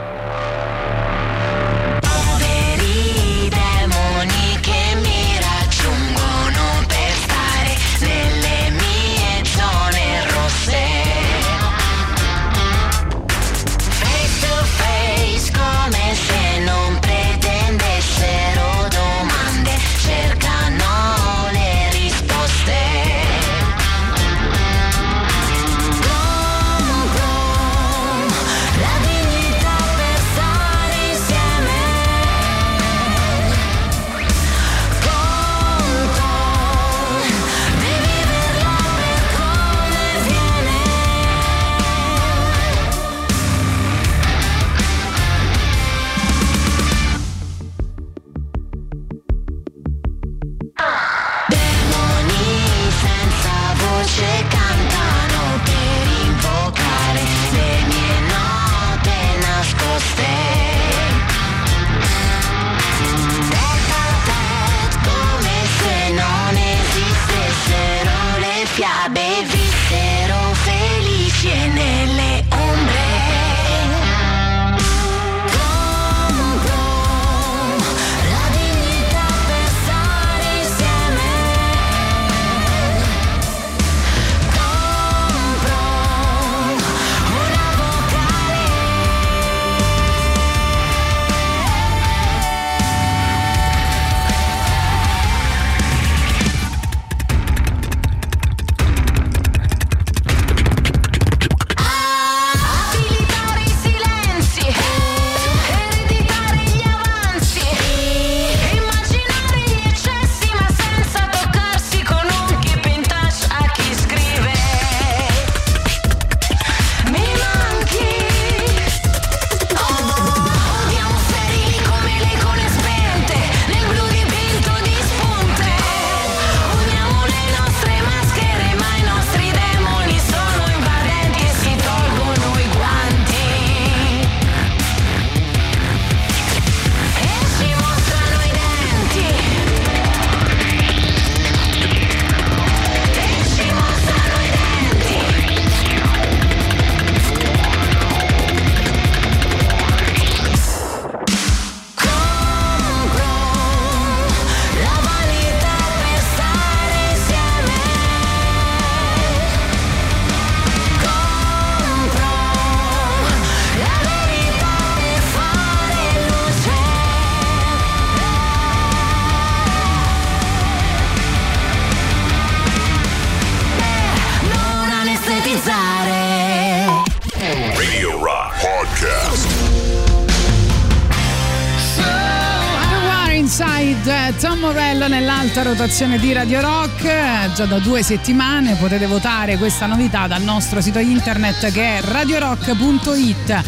Nell'alta rotazione di Radio Rock Eh, già da due settimane potete votare questa novità dal nostro sito internet che è radiorock.it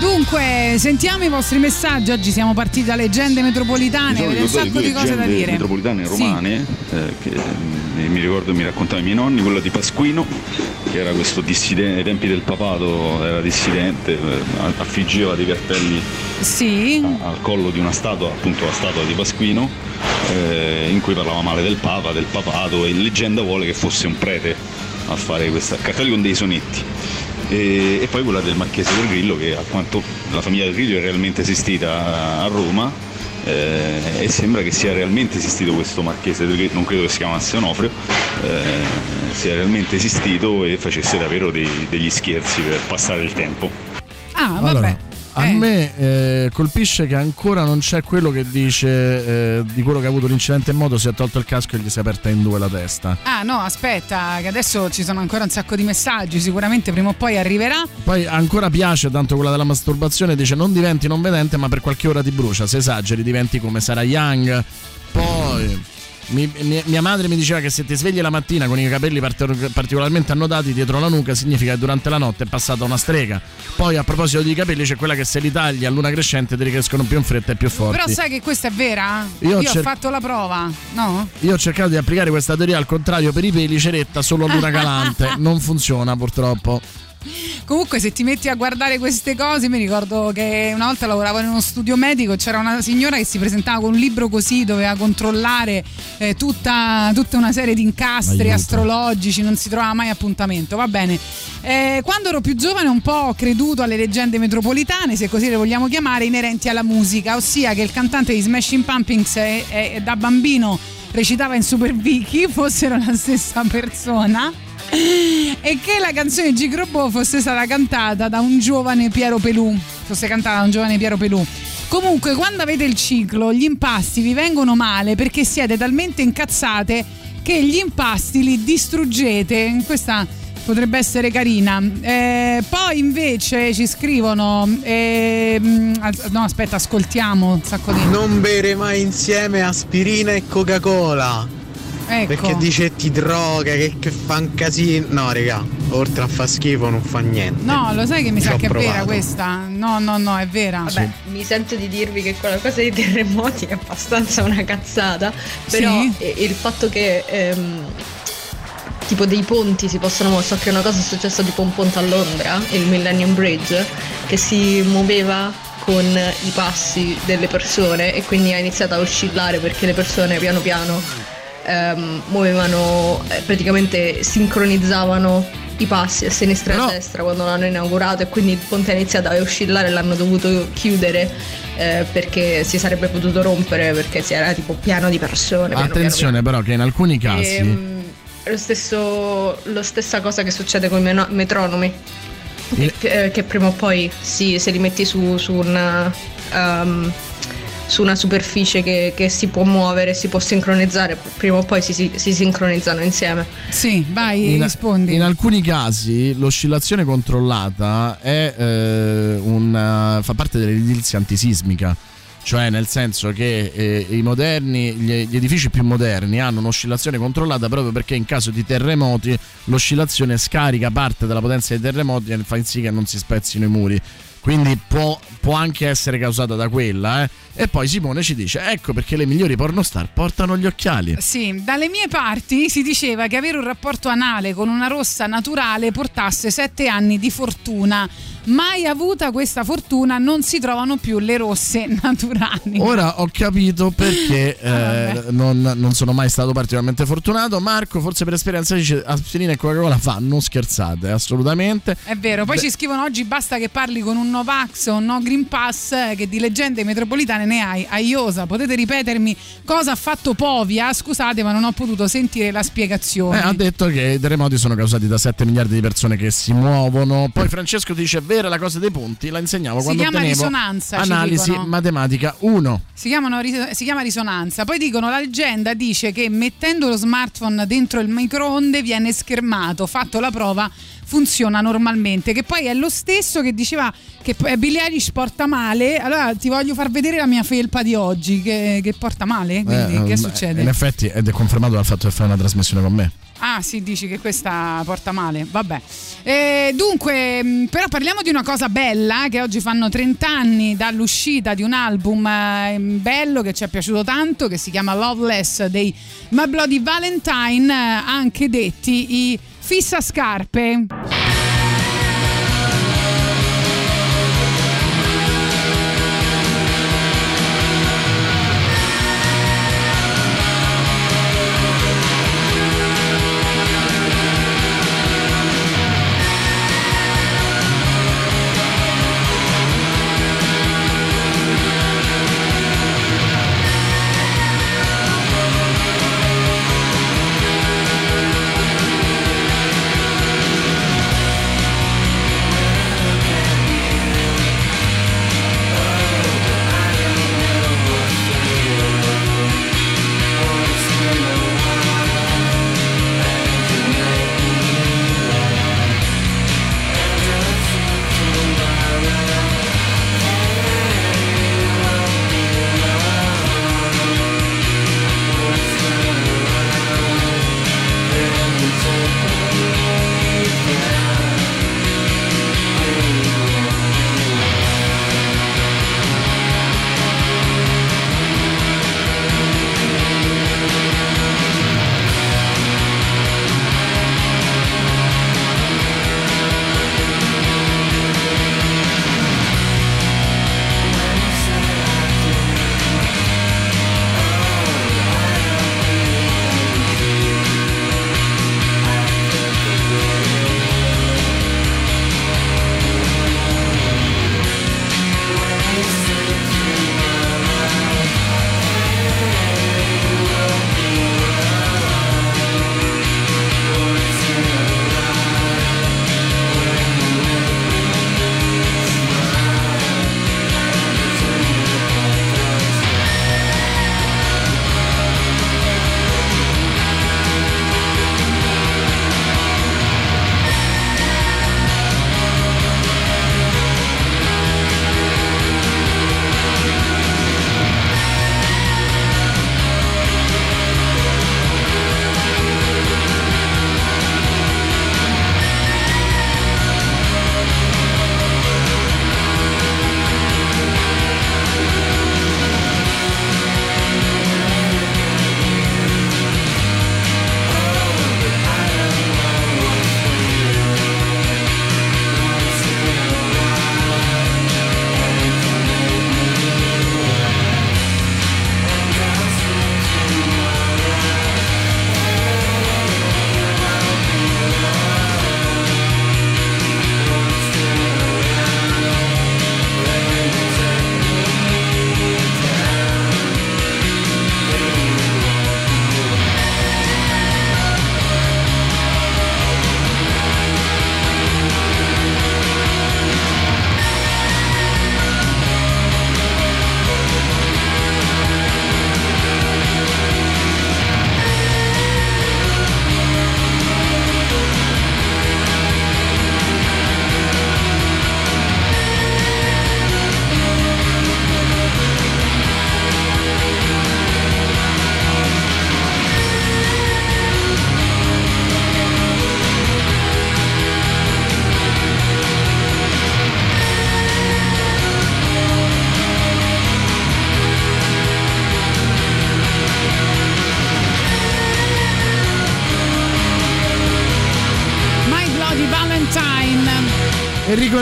Dunque, sentiamo i vostri messaggi. Oggi siamo partiti da leggende metropolitane, avete un sacco di cose da dire. metropolitane Sì. romane eh, che eh, mi ricordo mi raccontavano i miei nonni, quella di Pasquino, che era questo dissidente, ai tempi del papato era dissidente, eh, affiggeva dei cartelli Sì. al collo di una statua, appunto la statua di Pasquino, eh, in cui parlava male del Papa, del papato e leggenda vuole che fosse un prete a fare questa cartelli con dei sonetti. E, e poi quella del Marchese del Grillo che a quanto la famiglia del Grillo è realmente esistita a Roma eh, e sembra che sia realmente esistito questo Marchese Grillo, non credo che si chiamasse Onofrio, eh, sia realmente esistito e facesse davvero dei- degli scherzi per passare il tempo. Ah, vabbè. Allora, A Eh. me eh, colpisce che ancora non c'è quello che dice eh, di quello che ha avuto l'incidente in moto, si è tolto il casco e gli si è aperta in due la testa. Ah no, aspetta, che adesso ci sono ancora un sacco di messaggi, sicuramente prima o poi arriverà. Poi ancora piace tanto quella della masturbazione, dice non diventi non vedente ma per qualche ora ti brucia, se esageri diventi come Sarah Young. Poi mi- mi- mia madre mi diceva che se ti svegli la mattina con i capelli part- particolarmente annodati dietro la nuca significa che durante la notte è passata una strega. Poi a proposito di capelli c'è quella che se li tagli a luna crescente ti ricrescono più in fretta e più forti. Però sai che questa è vera? Io Io, cer- ho fatto la prova, no? Io ho cercato di applicare questa teoria al contrario per i peli ceretta solo a luna calante, non funziona purtroppo. Comunque se ti metti a guardare queste cose, mi ricordo che una volta lavoravo in uno studio medico, c'era una signora che si presentava con un libro così, doveva controllare eh, tutta, tutta una serie di incastri Aiuto. astrologici, non si trovava mai appuntamento, va bene. Eh, quando ero più giovane un po' ho creduto alle leggende metropolitane, se così le vogliamo chiamare, inerenti alla musica, ossia che il cantante di Smashing Pumpkins eh, eh, da bambino recitava in Super Vicky, fossero la stessa persona e che la canzone Gigrobo fosse stata cantata da un giovane Piero Pelù. Fosse cantata da un giovane Piero Pelù. Comunque quando avete il ciclo gli impasti vi vengono male perché siete talmente incazzate che gli impasti li distruggete. Questa potrebbe essere carina. Eh, poi invece ci scrivono as- no aspetta ascoltiamo un sacco di Non bere mai insieme aspirina e Coca-Cola. Ecco. Perché dice ti droga, che, che fa un casino. No, raga, oltre a fa schifo non fa niente. no lo sai che mi Ci sa che è vera provato. questa no no no è vera Vabbè, mi sento di dirvi che quella cosa dei terremoti è abbastanza una cazzata, però Sì? il fatto che ehm, tipo dei ponti si possono muovere, so che una cosa è successa tipo un ponte a Londra, il Millennium Bridge, che si muoveva con i passi delle persone e quindi ha iniziato a oscillare perché le persone piano piano ehm, muovevano, eh, praticamente sincronizzavano i passi a sinistra e a destra quando l'hanno inaugurato e quindi il ponte ha iniziato a oscillare e l'hanno dovuto chiudere eh, perché si sarebbe potuto rompere perché si era tipo piano di persone. piano, Attenzione però che in alcuni piano, casi... piano. Ehm, lo stesso, lo stessa cosa che succede con i metronomi. Che, che prima o poi sì, se li metti su, su una, um, su una superficie che, che si può muovere, si può sincronizzare, prima o poi si, si- si sincronizzano insieme. Sì, vai, in, rispondi. in alcuni casi l'oscillazione controllata è, eh, un, fa parte dell'edilizia antisismica. Cioè, nel senso che eh, i moderni, gli, gli edifici più moderni hanno un'oscillazione controllata proprio perché in caso di terremoti l'oscillazione scarica parte della potenza dei terremoti e fa in sì che non si spezzino i muri. Quindi può, può anche essere causata da quella. eh. E poi Simone ci dice: Ecco perché le migliori pornostar portano gli occhiali. Sì, dalle mie parti si diceva che avere un rapporto anale con una rossa naturale portasse sette anni di fortuna. Mai avuta questa fortuna non si trovano più le rosse naturali. Ora ho capito perché Ah, eh, non, non sono mai stato particolarmente fortunato. Marco, forse per esperienza, dice aspirina e Coca-Cola fa, non scherzate, assolutamente. È vero, poi Beh, ci scrivono oggi basta che parli con un Novax o un No Green Pass eh, che di leggende metropolitane ne hai. Aiosa, potete ripetermi cosa ha fatto Povia? Scusate, ma non ho potuto sentire la spiegazione. eh, ha detto che i terremoti sono causati da 7 miliardi di persone che si muovono. Poi Francesco dice: Vera la cosa dei punti, la insegnavo Si quando chiama risonanza, Analisi matematica 1. Si, chiamano si chiama risonanza. Poi dicono la leggenda dice che mettendo lo smartphone dentro il microonde viene schermato. Fatto la prova, funziona normalmente. Che poi è lo stesso che diceva che p- Billie Eilish porta male. Allora ti voglio far vedere la mia felpa di oggi che, che porta male. Quindi Eh, che eh, succede? In effetti, ed è confermato dal fatto che fai una trasmissione con me. Ah, sì, dici che questa porta male. Vabbè. Eh, dunque, mh, però parliamo di una cosa bella, che oggi fanno 30 anni dall'uscita di un album eh, bello che ci è piaciuto tanto, che si chiama Loveless dei My Bloody Valentine, eh, anche detti i Fissa Scarpe.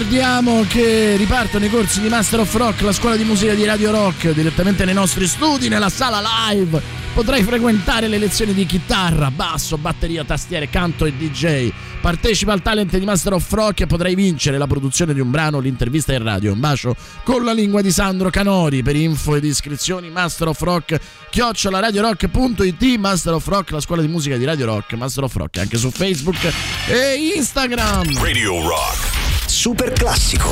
Ricordiamo che ripartono i corsi di Master of Rock, la scuola di musica di Radio Rock, direttamente nei nostri studi, nella sala live. Potrai frequentare le lezioni di chitarra, basso, batteria, tastiere, canto e DJ. Partecipa al talent di Master of Rock e potrai vincere la produzione di un brano, l'intervista in radio. Un bacio con la lingua di Sandro Canori. Per info ed iscrizioni Master of Rock, chiocciolaradiorock.it, Master of Rock, la scuola di musica di Radio Rock, Master of Rock anche su Facebook e Instagram. Radio Rock. Super classico.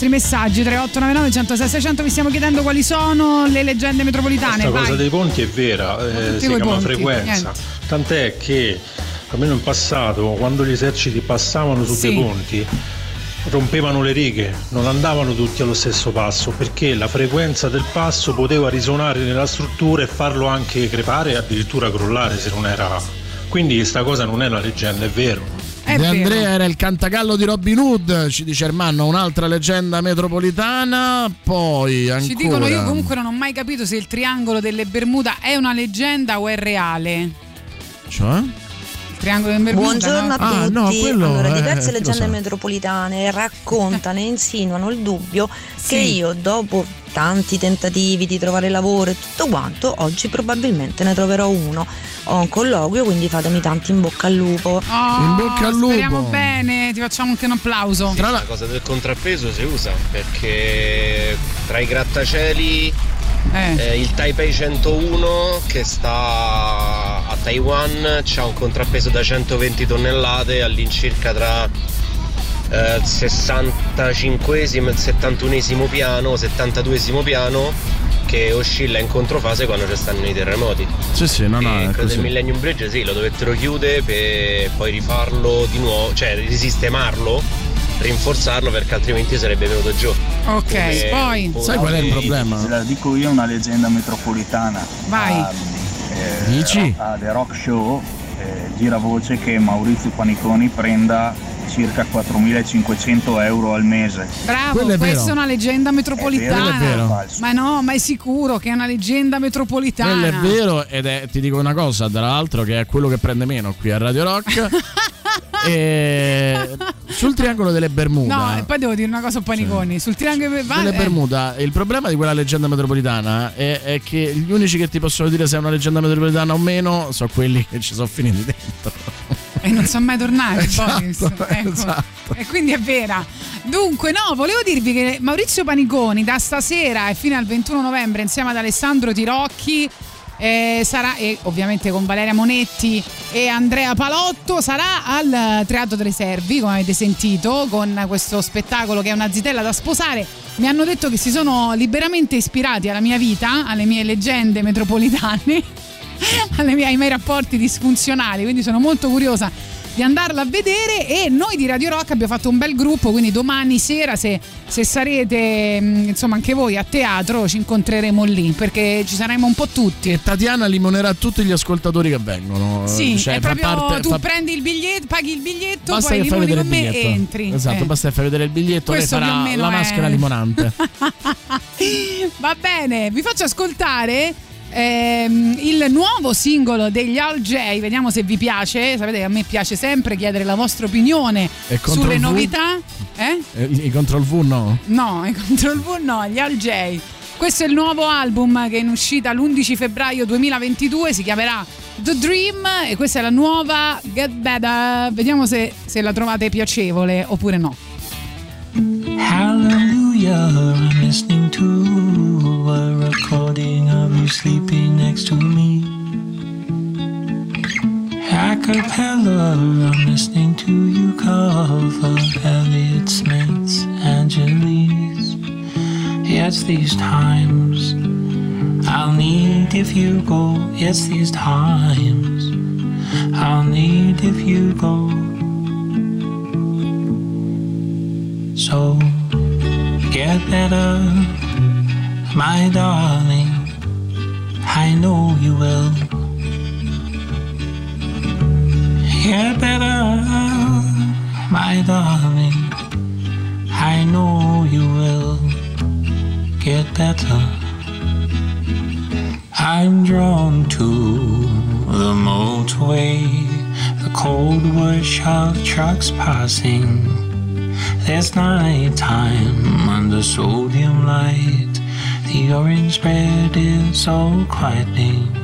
Vostri messaggi 3899 106 600 vi stiamo chiedendo quali sono le leggende metropolitane. Questa cosa dei ponti è vera, eh, si chiama ponti, frequenza. niente. Tant'è che almeno in passato, quando gli eserciti passavano su Sì. dei ponti, rompevano le righe, non andavano tutti allo stesso passo, perché la frequenza del passo poteva risuonare nella struttura e farlo anche crepare e addirittura crollare se non era. Quindi questa cosa non è una leggenda, è vero. De Andrea era il cantagallo di Robin Hood, ci dice Ermanno, un'altra leggenda metropolitana. Poi ancora. Ci dicono io comunque non ho mai capito se il triangolo delle Bermuda è una leggenda o è reale. Cioè? Il triangolo delle Bermuda. Buongiorno no? a Ah, tutti. no, quello allora, diverse lo leggende metropolitane raccontano e insinuano il dubbio Sì. che io, dopo tanti tentativi di trovare lavoro e tutto quanto, oggi probabilmente ne troverò uno. Ho un colloquio, quindi fatemi tanti in bocca al lupo. Oh, In bocca al lupo. Speriamo bene, ti facciamo anche un applauso. La cosa del contrappeso si usa perché tra i grattacieli eh, il Taipei 101 che sta a Taiwan c'ha un contrappeso da 120 tonnellate all'incirca tra eh, il 65 e il 71 piano, 72 piano che oscilla in controfase quando ci stanno i terremoti. Sì, sì, no, no, E è quello così. del Millennium Bridge sì, lo dovettero chiudere per poi rifarlo di nuovo, cioè risistemarlo, rinforzarlo perché altrimenti sarebbe venuto giù. Ok, Come poi. un- Sai qual è il problema? Ve la dico io una leggenda metropolitana. Vai. A, eh, Dici? a The Rock Show eh, gira voce che Maurizio Paniconi prenda circa 4.500 euro al mese. Bravo, è questa vero. è una leggenda metropolitana. È vero, è. Ma no, ma è sicuro che è una leggenda metropolitana. Quello è vero ed è, ti dico una cosa, tra l'altro che è quello che prende meno qui a Radio Rock. e sul triangolo delle Bermuda. No, e poi devo dire una cosa a Paniconi. Sul triangolo delle eh, Bermuda, il problema di quella leggenda metropolitana è, è che gli unici che ti possono dire se è una leggenda metropolitana o meno sono quelli che ci sono finiti dentro. E non sono mai tornati Esatto. Ecco. esatto. E quindi è vera. Dunque, no, volevo dirvi che Maurizio Paniconi da stasera e fino al 21 novembre insieme ad Alessandro Tirocchi eh, sarà, e ovviamente con Valeria Monetti e Andrea Palotto, sarà al Teatro delle Servi, come avete sentito, con questo spettacolo che è una zitella da sposare. Mi hanno detto che si sono liberamente ispirati alla mia vita, alle mie leggende metropolitane mie- ai miei rapporti disfunzionali, quindi sono molto curiosa di andarla a vedere e noi di Radio Rock abbiamo fatto un bel gruppo, quindi domani sera se, se sarete mh, insomma anche voi a teatro ci incontreremo lì perché ci saremo un po' tutti. E Tatiana limonerà tutti gli ascoltatori che vengono. Sì, Cioè, è proprio parte- tu fa- prendi il biglietto, paghi il biglietto, Basta poi limoni con me e entri. Esatto, Eh. basta che fai vedere il biglietto, Questo lei farà la è- maschera limonante. Va bene, vi faccio ascoltare ehm, il nuovo singolo degli All J, vediamo se vi piace. Sapete che a me piace sempre chiedere la vostra opinione E sulle V? novità. Eh? Eh, I Control V no? No, i Control V no, gli All J. Questo è il nuovo album che è in uscita l'11 febbraio 2022, si chiamerà The Dream e questa è la nuova Get Better. Vediamo se, se la trovate piacevole oppure no. Hallelujah, I'm listening to a recording of you sleeping next to me. A cappella, I'm listening to you cover Elliott Smith's Angeles. It's these times I'll need if you go. It's these times I'll need if you go. So get better, my darling. I know you will. Get better, my darling. I know you will get better. I'm drawn to the motorway, the cold wash of trucks passing. There's night time under sodium light. The orange bread is so quieting.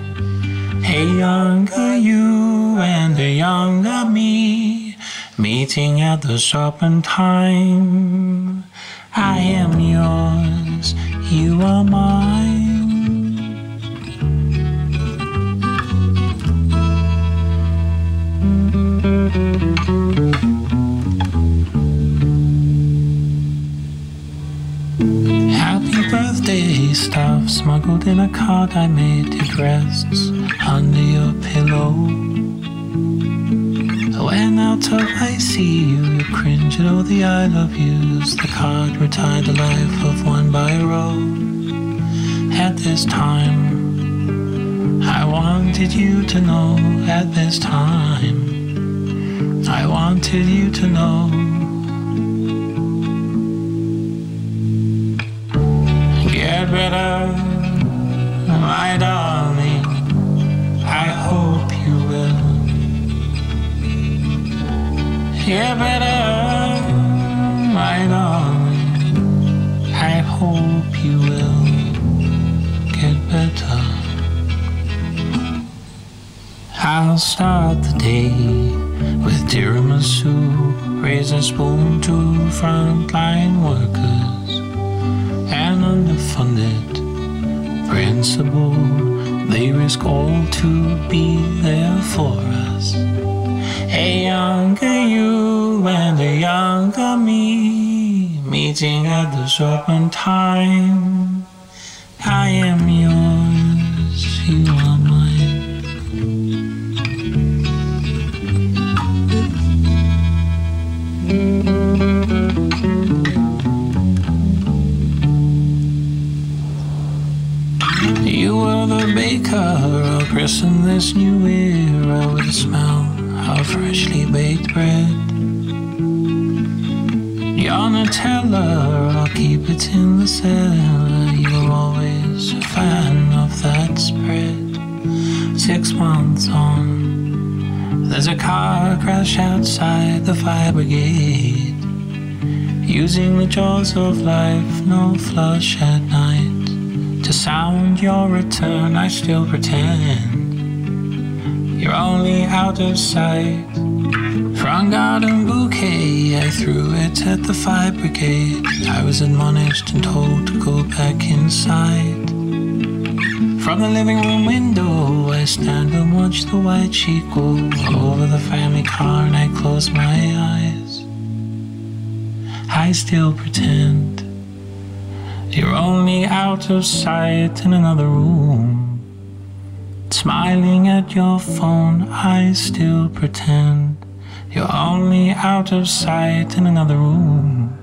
Hey, younger you and the younger me meeting at the serpentine. I am yours, you are mine. In a card I made. It rests under your pillow. When out of I see you, you cringe at all the I love yous. The card retired the life of one by row. At this time, I wanted you to know. At this time, I wanted you to know. Get better, my darling. I hope you will. Get better, my darling. I hope you will get better. I'll start the day with tiramisu, raise a spoon to frontline workers They risk all to be there for us. A younger you and a younger me meeting at the serpentine. Using the jaws of life, no flush at night. To sound your return, I still pretend you're only out of sight. Front garden bouquet, I threw it at the fire brigade. I was admonished and told to go back inside. From the living room window, I stand and watch the white sheet go over the family car, and I close my eyes. I still pretend you're only out of sight in another room. Smiling at your phone, I still pretend you're only out of sight in another room.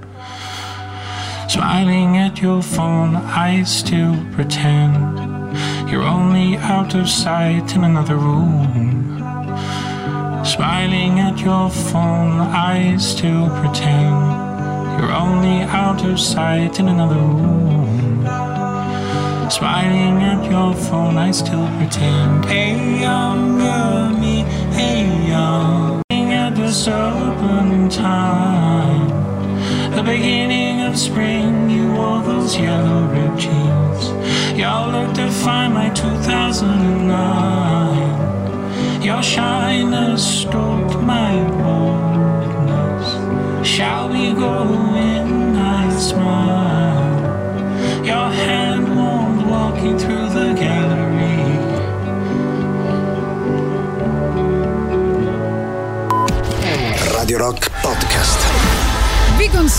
Smiling at your phone, I still pretend you're only out of sight in another room. Smiling at your phone, I still pretend you're only out of sight in another room. Smiling at your phone, I still pretend. Hey, younger me, hey, young. At the serpentine, the beginning of spring, you wore those yellow ripped jeans. Y'all looked to find my 2009. Your shyness stoked my boldness. Shall we go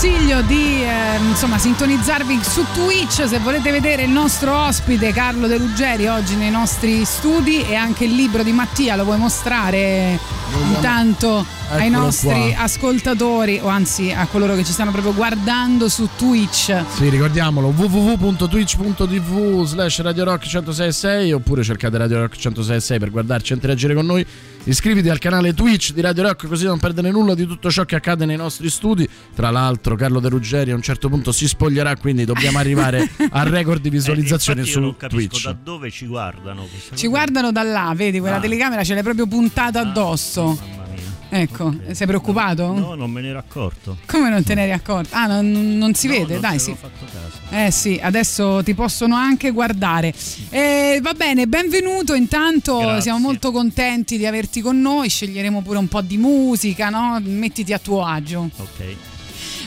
consiglio di eh, insomma sintonizzarvi su Twitch se volete vedere il nostro ospite Carlo De Ruggeri oggi nei nostri studi e anche il libro di Mattia lo puoi mostrare intanto ai Eccolo nostri qua. ascoltatori o anzi a coloro che ci stanno proprio guardando su Twitch. Sì, ricordiamolo www.twitch.tv slash Radio Rock 1066 oppure cercate Radio Rock 1066 per guardarci e interagire con noi. Iscriviti al canale Twitch di Radio Rock così non perdere nulla di tutto ciò che accade nei nostri studi. Tra l'altro Carlo De Ruggeri a un certo punto si spoglierà, quindi dobbiamo arrivare al record di visualizzazioni Eh, su io non capisco Twitch. da dove ci guardano. Ci guardano da là, vedi quella Ah. telecamera ce l'hai proprio puntata addosso. Ecco, sei preoccupato? No, non me ne ero accorto. Come non te ne eri accorto? Ah, non, non si No, vede? non Dai, sì. fatto caso. Eh sì, adesso ti possono anche guardare. Eh, va bene, benvenuto. Intanto Grazie. siamo molto contenti di averti con noi. Sceglieremo pure un po' di musica, no? Mettiti a tuo agio. Ok.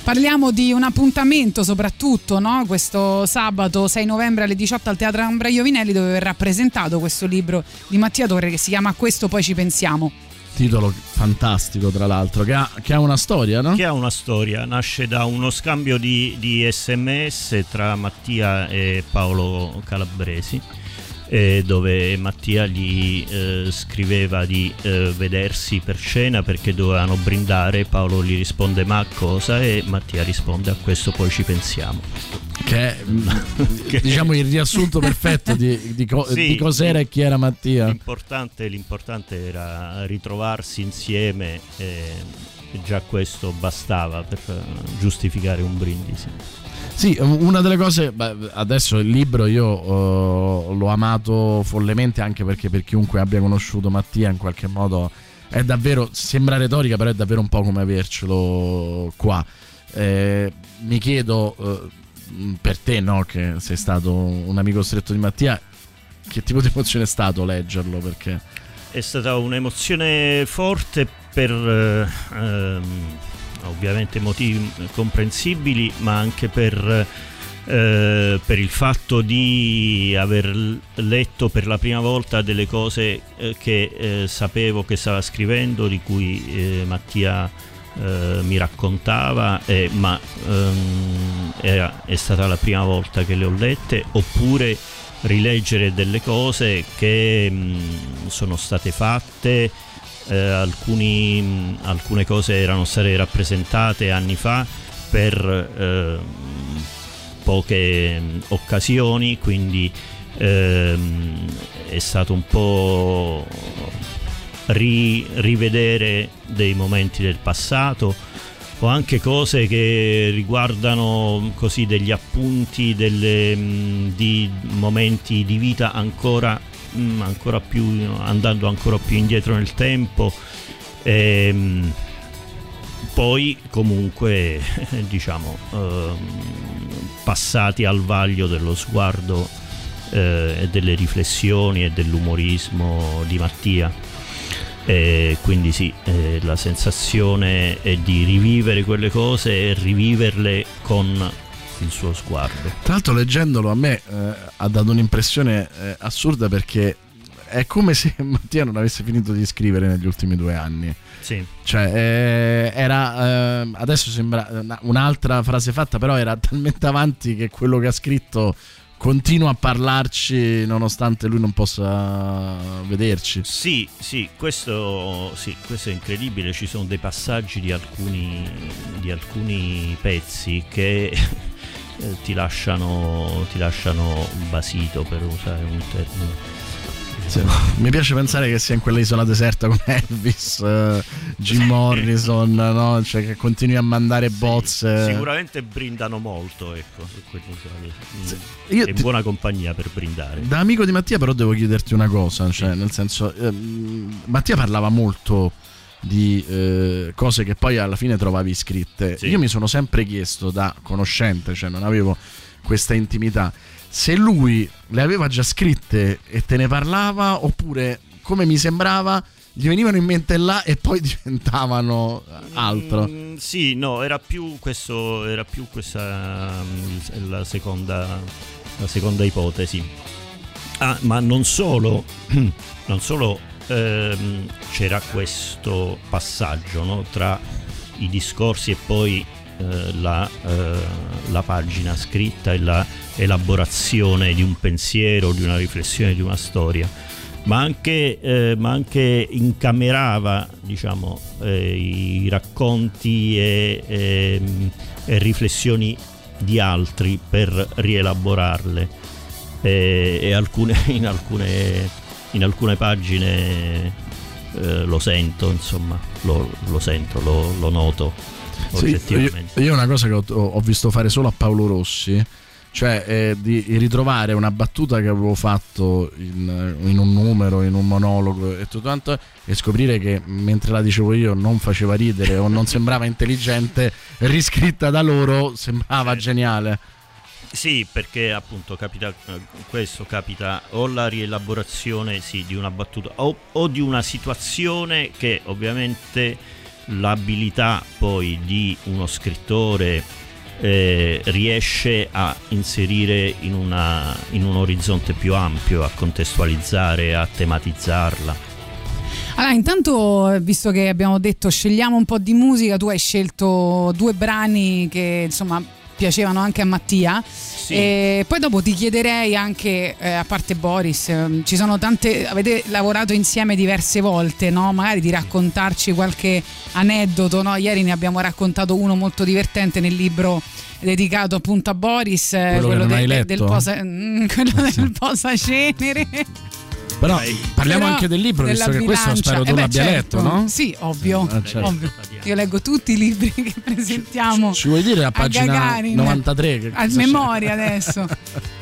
Parliamo di un appuntamento soprattutto, no? Questo sabato 6 novembre alle 18 al Teatro Ambra Iovinelli dove verrà presentato questo libro di Mattia Torre che si chiama Questo poi ci pensiamo. Titolo fantastico, tra l'altro, che ha, che ha una storia, no? Che ha una storia, nasce da uno scambio di, di sms tra Mattia e Paolo Calabresi, eh, dove Mattia gli eh, scriveva di eh, vedersi per cena perché dovevano brindare, Paolo gli risponde ma cosa e Mattia risponde a questo poi ci pensiamo. Che è mm, diciamo il riassunto perfetto di, di co- Sì. di cos'era e chi era Mattia. L'importante, l'importante era ritrovarsi insieme e e già questo bastava per eh, giustificare un brindisi. Sì, una delle cose, beh, adesso il libro io eh, l'ho amato follemente anche perché per chiunque abbia conosciuto Mattia in qualche modo è davvero, sembra retorica, però è davvero un po' come avercelo qua. Eh, mi chiedo eh, per te, no, che sei stato un amico stretto di Mattia, che tipo di emozione è stato leggerlo? Perché È stata un'emozione forte per eh, ehm, ovviamente motivi comprensibili, ma anche per, eh, per il fatto di aver letto per la prima volta delle cose eh, che eh, sapevo che stava scrivendo, di cui eh, Mattia eh, mi raccontava, ma ehm, era- è stata la prima volta che le ho lette, oppure rileggere delle cose che mh, sono state fatte, eh, alcuni, alcune cose erano state rappresentate anni fa per eh, poche mh, occasioni, quindi ehm, è stato un po' ri- rivedere dei momenti del passato. O anche cose che riguardano così degli appunti delle, mh, di momenti di vita ancora, ancora più andando ancora più indietro nel tempo. Ehm, poi comunque diciamo ehm, passati al vaglio dello sguardo eh, e delle riflessioni e dell'umorismo di Mattia. E quindi sì, eh, la sensazione è di rivivere quelle cose e riviverle con il suo sguardo. Tra l'altro leggendolo a me eh, ha dato un'impressione eh, assurda perché è come se Mattia non avesse finito di scrivere negli ultimi due anni. Sì. Cioè, eh, era eh, adesso sembra una- un'altra frase fatta, però era talmente avanti che quello che ha scritto continua a parlarci nonostante lui non possa vederci. Sì, sì, questo, sì, questo è incredibile, ci sono dei passaggi di alcuni, di alcuni pezzi che eh, ti, lasciano, ti lasciano basito per usare un termine. Sì. Mi piace pensare che sia in quella isola deserta con Elvis, eh, Jim Morrison, no? Cioè che continui a mandare bozze. Sicuramente brindano molto, ecco, su quell'isola lì. Mm, Io è in ti- buona compagnia per brindare. Da amico di Mattia, però, devo chiederti una cosa. Cioè, nel senso, ehm, Mattia parlava molto di eh, cose che poi alla fine trovavi scritte. Sì. Io mi sono sempre chiesto, da conoscente, cioè non avevo questa intimità, se lui le aveva già scritte e te ne parlava, oppure come mi sembrava. Gli venivano in mente là e poi diventavano altro. Mm, sì, no, era più questo, era più questa mm, la seconda, la seconda ipotesi. Ah, ma non solo, non solo ehm, c'era questo passaggio no, tra i discorsi e poi eh, la, eh, la pagina scritta e la elaborazione di un pensiero, di una riflessione, di una storia. Ma anche, eh, ma anche incamerava diciamo, eh, i racconti e, ehm, e riflessioni di altri per rielaborarle. E, e alcune, in, alcune, in alcune pagine eh, lo sento insomma lo, lo sento, lo, lo noto Sì, oggettivamente io, io una cosa che ho, ho visto fare solo a Paolo Rossi, cioè eh, di ritrovare una battuta che avevo fatto in, in un numero, in un monologo e tutto quanto, e scoprire che mentre la dicevo io non faceva ridere o non sembrava intelligente, riscritta da loro sembrava geniale. Sì, perché appunto capita eh, questo capita o la rielaborazione sì, di una battuta o, o di una situazione che ovviamente l'abilità poi di uno scrittore eh, riesce a inserire in, una- in un orizzonte più ampio, a contestualizzare, a tematizzarla. Allora, intanto, visto che abbiamo detto scegliamo un po' di musica, tu hai scelto due brani che insomma piacevano anche a Mattia. E poi dopo ti chiederei anche, eh, a parte Boris, ehm, ci sono tante. Avete lavorato insieme diverse volte, no? Magari di raccontarci qualche aneddoto, no? Ieri ne abbiamo raccontato uno molto divertente nel libro dedicato appunto a Boris, eh, Quello che non de- hai de- letto? del posa, mm, quello del posacenere. Però parliamo Però anche del libro, visto che questo spero tu eh beh, l'abbia certo. letto, no? Sì, ovvio. Eh, certo. ovvio. Io leggo tutti i libri che presentiamo. Ci vuoi dire a pagina Gagarin? 93? Che A cosa c'è? memoria adesso.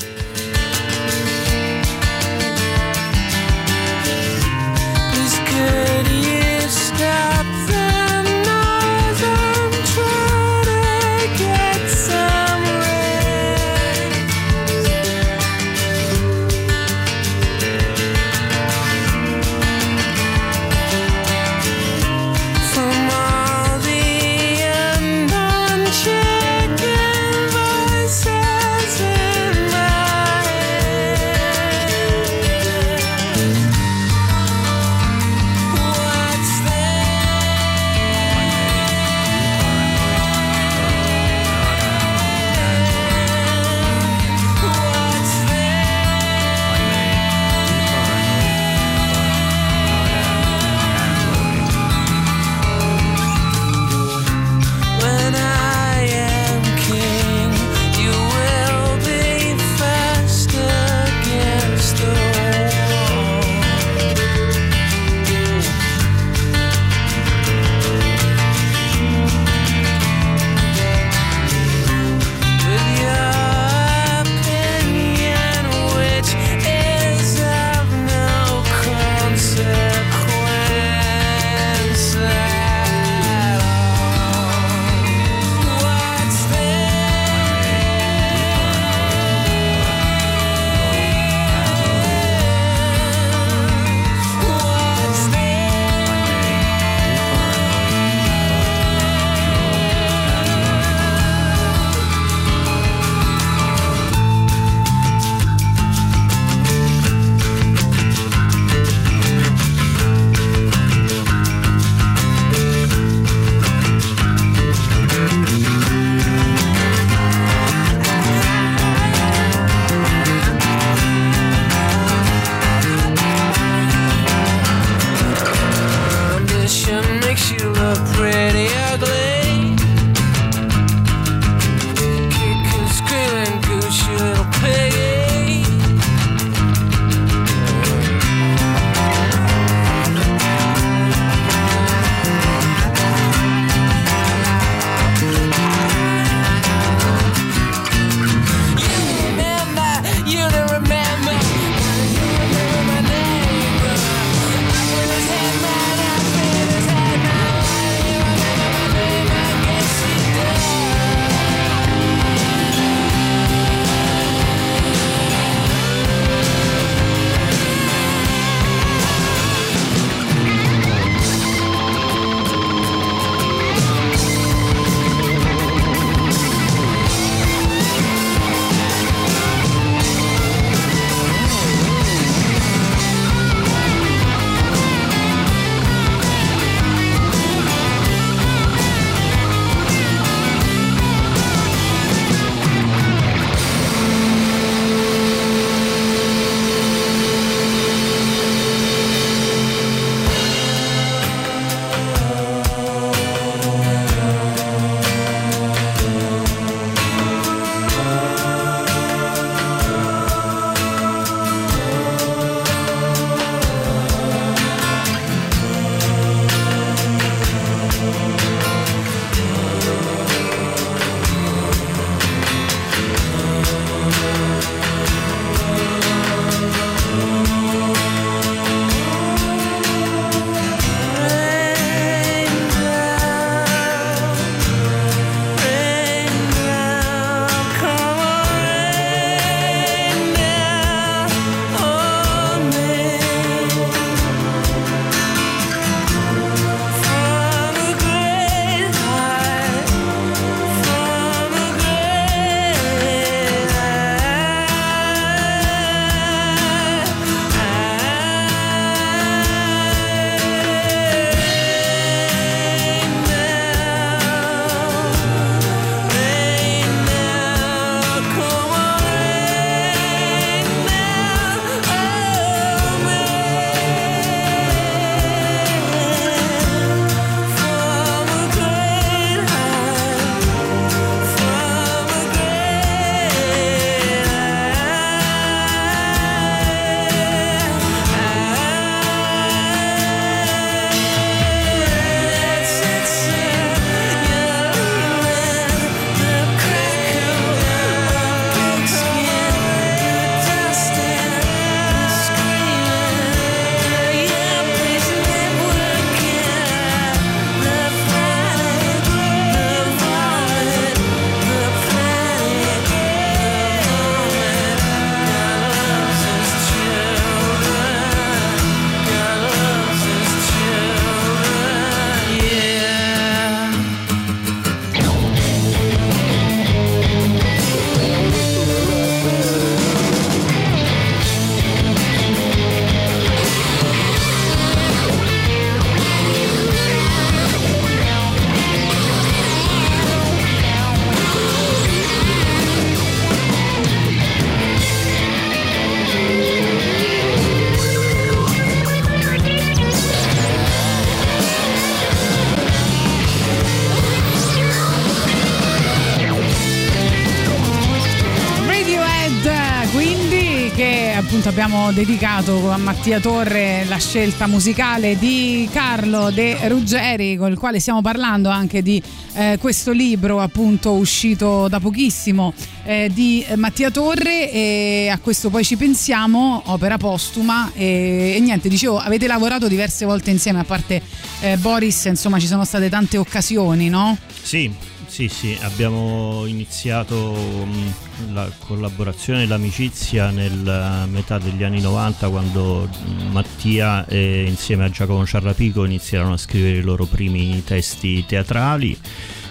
abbiamo dedicato a Mattia Torre la scelta musicale di Carlo De Ruggeri, con il quale stiamo parlando anche di eh, questo libro appunto uscito da pochissimo eh, di Mattia Torre e a questo poi ci pensiamo, opera postuma e, e niente, dicevo, avete lavorato diverse volte insieme, a parte eh, Boris, insomma ci sono state tante occasioni, no? Sì, sì, sì, abbiamo iniziato mh, la collaborazione e l'amicizia nella metà degli anni 90 quando mh, Mattia e insieme a Giacomo Ciarrapico iniziarono a scrivere i loro primi testi teatrali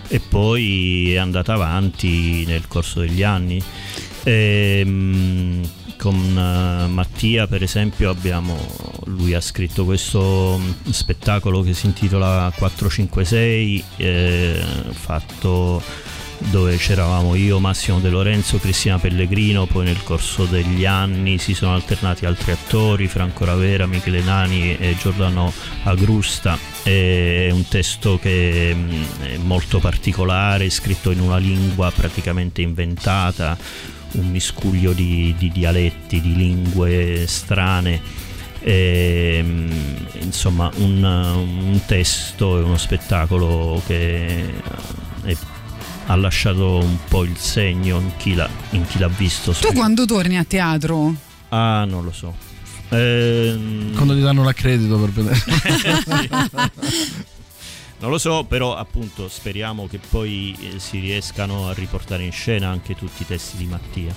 e poi è andata avanti nel corso degli anni. E, mh, con eh, Mattia per esempio abbiamo lui ha scritto questo mh, spettacolo che si intitola 456 eh, fatto dove c'eravamo io, Massimo De Lorenzo, Cristina Pellegrino, poi nel corso degli anni si sono alternati altri attori, Franco Ravera, Michele Nani e Giordano Agrusta. È un testo che mh, è molto particolare, scritto in una lingua praticamente inventata, un miscuglio di, di dialetti, di lingue strane. E, mh, insomma un, un testo e uno spettacolo che è- ha lasciato un po' il segno in chi l'ha, in chi l'ha visto. Tu quando torni a teatro? Ah, non lo so. Ehm, Quando ti danno l'accredito per vedere. Non lo so, però appunto speriamo che poi eh, si riescano a riportare in scena anche tutti i testi di Mattia.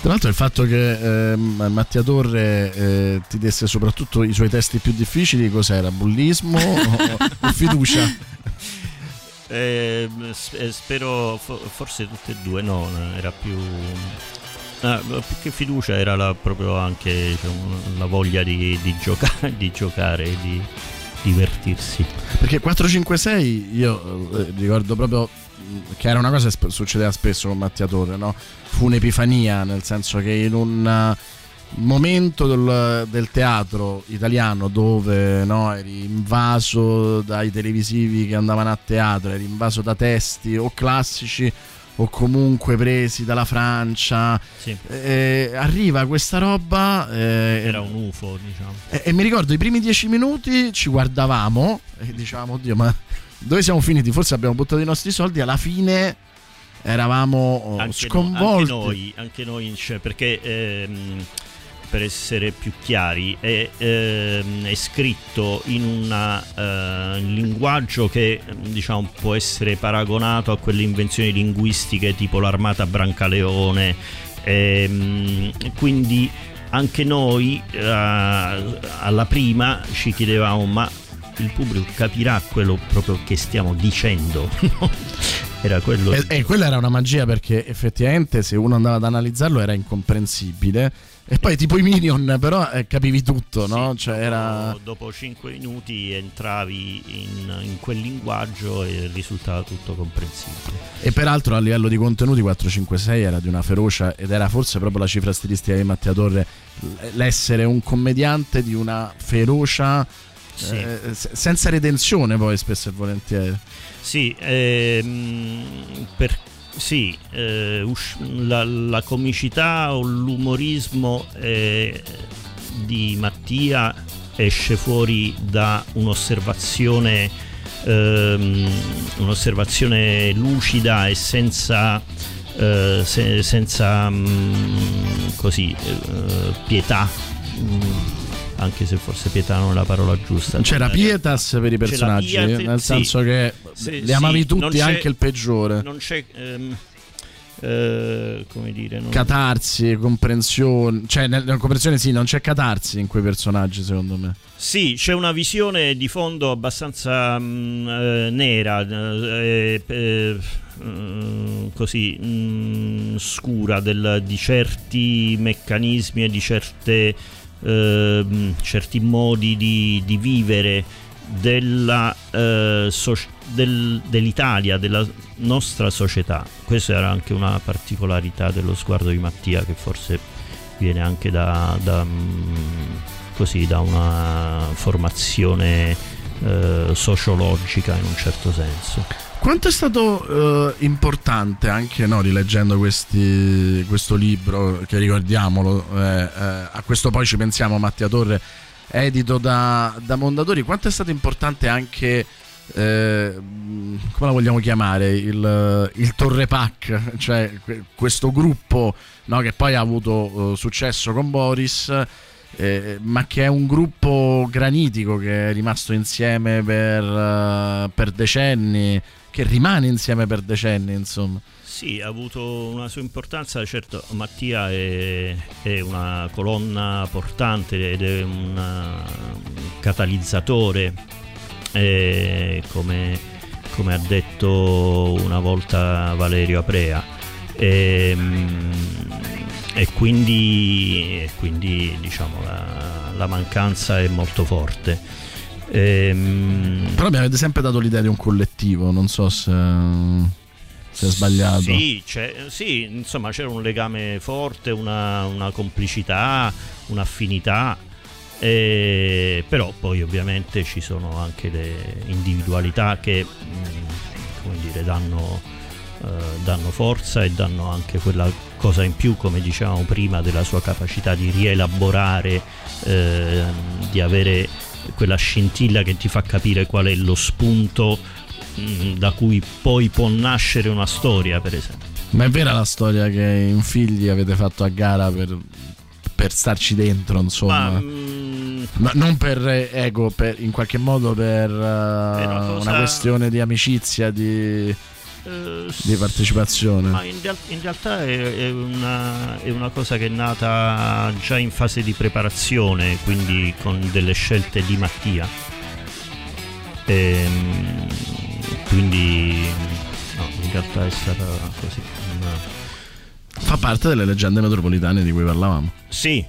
Tra l'altro il fatto che ehm, Mattia Torre eh, ti desse soprattutto i suoi testi più difficili, cos'era? Bullismo o, o fiducia? Eh, eh, spero fo- forse tutte e due, no, era più... ah, più che fiducia era la- proprio anche cioè, la voglia di, di gioca- di giocare, di divertirsi. Perché 456 io eh, ricordo proprio mh, che era una cosa che succedeva spesso con Mattia Torre, no? Fu un'epifania, nel senso che in un eh, momento del, del teatro italiano dove no, eri invaso dai televisivi che andavano a teatro, eri invaso da testi o classici o comunque presi dalla Francia, Sì. eh, arriva questa roba... eh, Era un UFO, diciamo. e, e mi ricordo i primi dieci minuti ci guardavamo e dicevamo, oddio, ma dove siamo finiti? Forse abbiamo buttato i nostri soldi. Alla fine eravamo oh, anche, no- sconvolti. anche noi, anche noi, cioè, perché ehm, per essere più chiari è, ehm, è scritto in un linguaggio che diciamo può essere paragonato a quelle invenzioni linguistiche tipo l'armata Brancaleone ehm, quindi anche noi eh, alla prima ci chiedevamo ma il pubblico capirà quello proprio che stiamo dicendo era quello E, e quella era una magia perché effettivamente se uno andava ad analizzarlo era incomprensibile. E poi tipo i Minion però eh, capivi tutto, no? Cioè era... dopo 5 minuti entravi in, in quel linguaggio e risultava tutto comprensibile. E peraltro a livello di contenuti 456 era di una ferocia ed era forse proprio la cifra stilistica di Mattia Torre l'essere un commediante di una ferocia Sì. eh, se- senza redenzione poi spesso e volentieri. Sì, ehm, per- sì, eh, usc- la, la comicità o l'umorismo eh, di Mattia esce fuori da un'osservazione, ehm, un'osservazione lucida e senza, eh, se- senza mm, così, eh, pietà. mm, anche se forse pietà non è la parola giusta. C'era Non- pietas per i personaggi, pietas, nel sì. senso che Sì, li amavi sì, tutti, anche il peggiore. Non c'è. ehm, eh, come dire. Non... Catarsi, comprensione, cioè nel- nella comprensione sì, non c'è catarsi in quei personaggi secondo me. Sì, c'è una visione di fondo abbastanza mm, eh, nera, eh, eh, così mm, scura del- di certi meccanismi e di certe, ehm, certi modi di, di vivere della, eh, soc- del- dell'Italia, della nostra società. Questa era anche una particolarità dello sguardo di Mattia che forse viene anche da, da, mm, così, da una formazione eh, sociologica in un certo senso. Quanto è stato eh, importante anche no, rileggendo questi, questo libro, che ricordiamolo, eh, eh, a questo poi ci pensiamo Mattia Torre, edito da, da Mondadori, quanto è stato importante anche, eh, come la vogliamo chiamare, il, il Torre Pack, cioè que- questo gruppo no, che poi ha avuto eh, successo con Boris. Eh, ma che è un gruppo granitico che è rimasto insieme per, eh, per decenni, che rimane insieme per decenni, insomma. Sì, ha avuto una sua importanza, certo Mattia è, è una colonna portante ed è un catalizzatore, eh, come, come ha detto una volta Valerio Aprea. Ehm, E, quindi, e quindi, diciamo la, la mancanza è molto forte. Ehm, Però mi avete sempre dato l'idea di un collettivo, non so se, se è sbagliato. Sì, c'è- sì, insomma c'era un legame forte, una, una complicità, un'affinità, eh, però poi ovviamente ci sono anche le individualità che mm, come dire, danno, eh, danno forza e danno anche quella cosa in più, come dicevamo prima, della sua capacità di rielaborare, eh, di avere quella scintilla che ti fa capire qual è lo spunto mm, da cui poi può nascere una storia, per esempio. Ma è vera la storia che in figli avete fatto a gara per, per starci dentro, insomma? Ma, mm, Ma non per ego, per- in qualche modo per eh, una cosa- una questione di amicizia, di, Eh, di partecipazione. Ma in, real- in realtà è, è una, è una cosa che è nata già in fase di preparazione, quindi con delle scelte di Mattia. Ehm, quindi no, in realtà è stata così. una- Fa parte delle leggende metropolitane di cui parlavamo. Sì.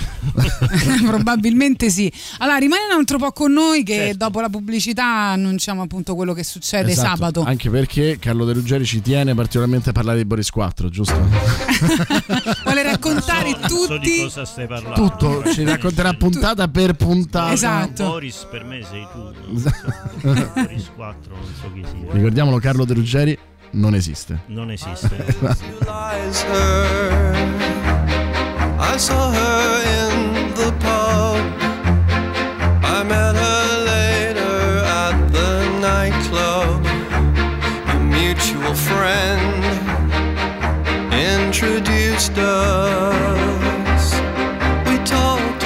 Probabilmente sì. Allora, rimane un altro po' con noi che Certo. dopo la pubblicità annunciamo appunto quello che succede Esatto, sabato. Anche perché Carlo De Ruggeri ci tiene particolarmente a parlare di Boris 4, giusto? Vuole raccontare Non so di tutti. cosa stai parlando. Tutto, ci racconterà puntata per puntata. Esatto. Boris per me sei tu. non so. Boris 4 non so chi sia. Ricordiamolo, Carlo De Ruggeri non esiste. Non esiste. I saw her in the pub. I met her later at the nightclub. A mutual friend introduced us. We talked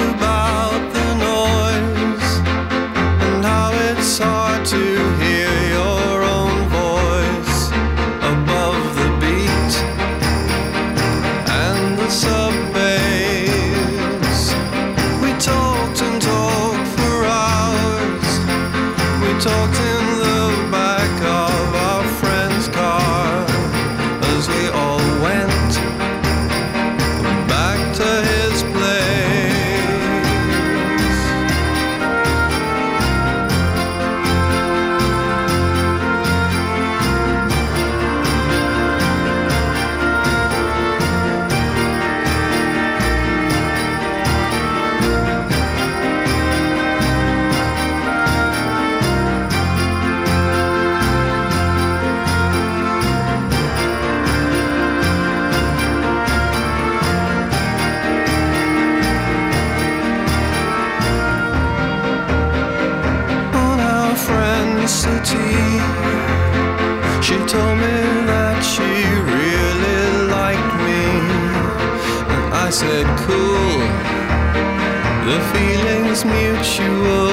the feeling's mutual.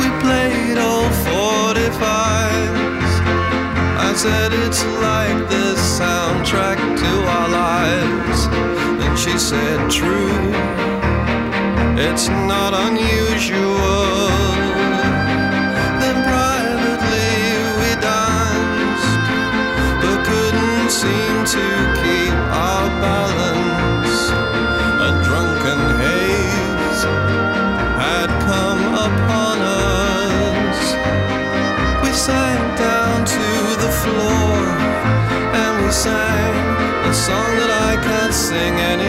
We played all 45s. I said, it's like the soundtrack to our lives. And she said, true. It's not unusual. Then privately we danced, but couldn't seem to song that I can't sing anymore.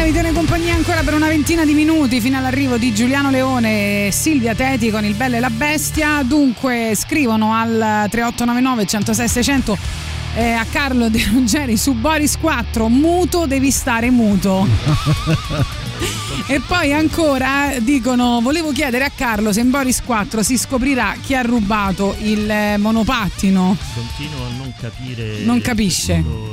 Gagarin, vi tiene compagnia ancora per una ventina di minuti fino all'arrivo di Giuliano Leone e Silvia Teti con il Bello e la Bestia. Dunque scrivono al 3899 106 600 eh, a Carlo De Ruggeri su Boris 4, muto devi stare muto. E poi ancora dicono: Volevo chiedere a Carlo se in Boris 4 si scoprirà chi ha rubato il monopattino. Continuo a non capire. Non capisce.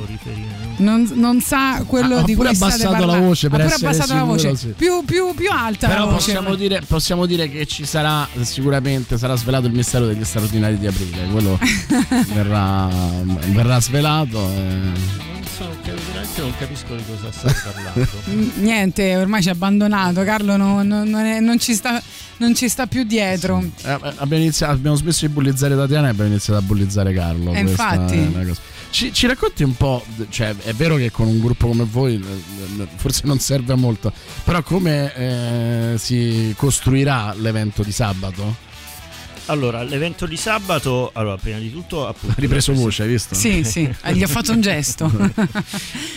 Non, non sa quello Ha di cui pure state abbassato parlando. la voce per ha pure essere abbassato la sicuro, voce. sì. Più, più, più alta Però la voce. possiamo dire, possiamo dire che ci sarà sicuramente sarà svelato il mistero degli straordinari di aprile. Quello verrà, verrà svelato. Eh. Non che veramente non capisco di cosa stai parlando. Niente, ormai ci ha abbandonato. Carlo non, non- non è- non ci sta, non ci sta più dietro. Eh, eh, abbiamo, iniziato- abbiamo smesso di bullizzare Tatiana e abbiamo iniziato a bullizzare Carlo. Eh, Questa infatti. Ci, ci racconti un po', cioè è vero che con un gruppo come voi eh, eh, forse non serve a molto, però come eh, si costruirà l'evento di sabato? Allora, l'evento di sabato, allora, prima di tutto, appunto, Ha ripreso la voce, hai visto? Sì, sì, gli ho fatto un gesto.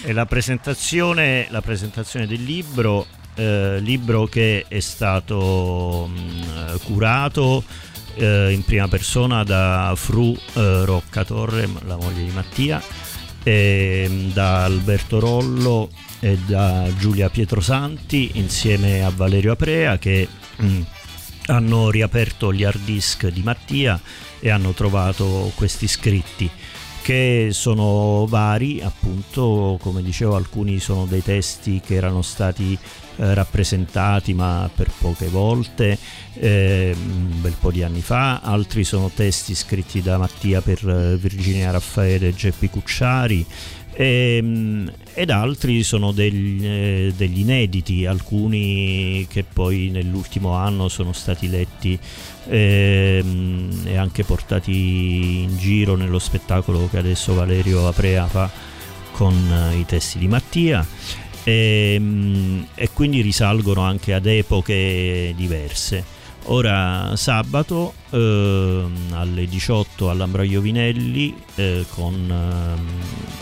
è la presentazione, la presentazione del libro, eh, libro che è stato mh, curato eh, in prima persona da Fru eh, Roccatorre, la moglie di Mattia, e, mh, da Alberto Rollo e da Giulia Pietrosanti insieme a Valerio Aprea che mh, hanno riaperto gli hard disk di Mattia e hanno trovato questi scritti che sono vari, appunto, come dicevo, alcuni sono dei testi che erano stati eh, rappresentati ma per poche volte, eh, un bel po' di anni fa, altri sono testi scritti da Mattia per eh, Virginia Raffaele e Geppi Cucciari. Ehm, ed altri sono degli, eh, degli inediti, alcuni che poi nell'ultimo anno sono stati letti ehm, e anche portati in giro nello spettacolo che adesso Valerio Aprea fa con eh, i testi di Mattia e, mm, e quindi risalgono anche ad epoche diverse. Ora sabato ehm, alle 18 all'Ambra Iovinelli eh, con ehm,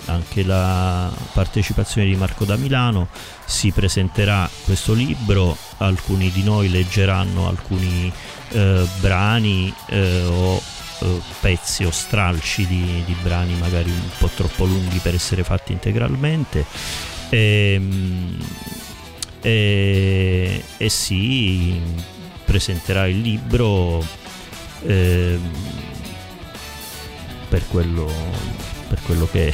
anche la partecipazione di Marco da Milano. Si presenterà questo libro, alcuni di noi leggeranno alcuni eh, brani eh, o eh, pezzi o stralci di, di brani magari un po' troppo lunghi per essere fatti integralmente. Ehm, E, e si presenterà il libro ehm, per, quello, per quello che è.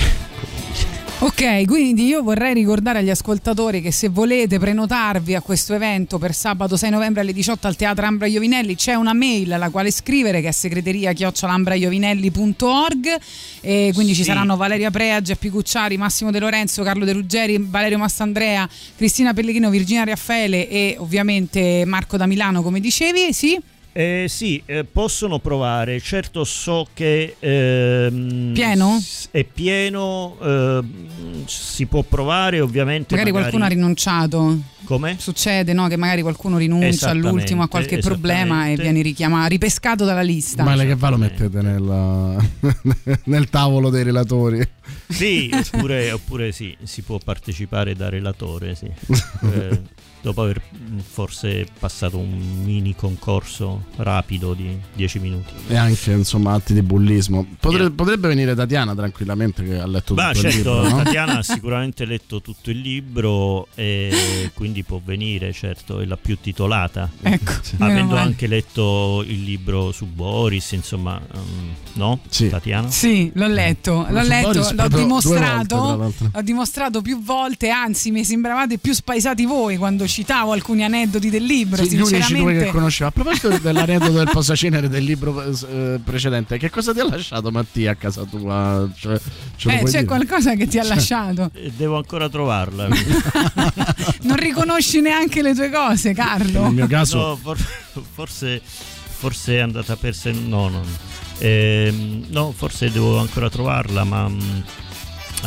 Ok, quindi io vorrei ricordare agli ascoltatori che se volete prenotarvi a questo evento per sabato 6 novembre alle 18 al Teatro Ambra Iovinelli c'è una mail alla quale scrivere che è segreteria chiocciolambraiovinelli.org e quindi ci Sì. saranno Valeria Prea, Geppi Cucciari, Massimo De Lorenzo, Carlo De Ruggeri, Valerio Massandrea, Cristina Pellegrino, Virginia Raffaele e ovviamente Marco da Milano come dicevi, sì? Eh, sì, eh, possono provare. Certo so che ehm, Pieno? s- È pieno, ehm, si può provare ovviamente. Magari qualcuno ha rinunciato. Come? Succede no? che magari qualcuno rinuncia all'ultimo a qualche problema e viene richiamato, ripescato dalla lista. Male che va lo mettete nella- nel tavolo dei relatori. Sì, oppure, oppure sì, si può partecipare da relatore, sì. Eh, dopo aver mh, forse passato un mini concorso rapido di 10 minuti. E anche insomma atti di bullismo. Potre- Potrebbe venire Tatiana tranquillamente che ha letto Ma tutto il certo, libro. no? Tatiana ha sicuramente letto tutto il libro e quindi può venire, certo, è la più titolata. Ecco, Avendo anche letto il libro su Boris, insomma, um, no? Tatiana? Sì, l'ho letto, l'ho Su letto, Boris l'ho dimostrato, volte, l'ho dimostrato più volte, anzi mi sembravate più spaesati voi quando citavo alcuni aneddoti del libro, Sì, gli unici due che sinceramente. conoscevo. A proposito dell'aneddoto del posacenere del libro eh, precedente, che cosa ti ha lasciato Mattia a casa tua? Cioè, ce lo Eh, puoi c'è dire? qualcosa che ti ha Cioè, lasciato. Eh, Devo ancora trovarla. Non riconosci neanche le tue cose, Carlo. Nel mio caso- No, for- forse, forse è andata persa. No, no. Ehm, no, forse devo ancora trovarla, ma mm, eh,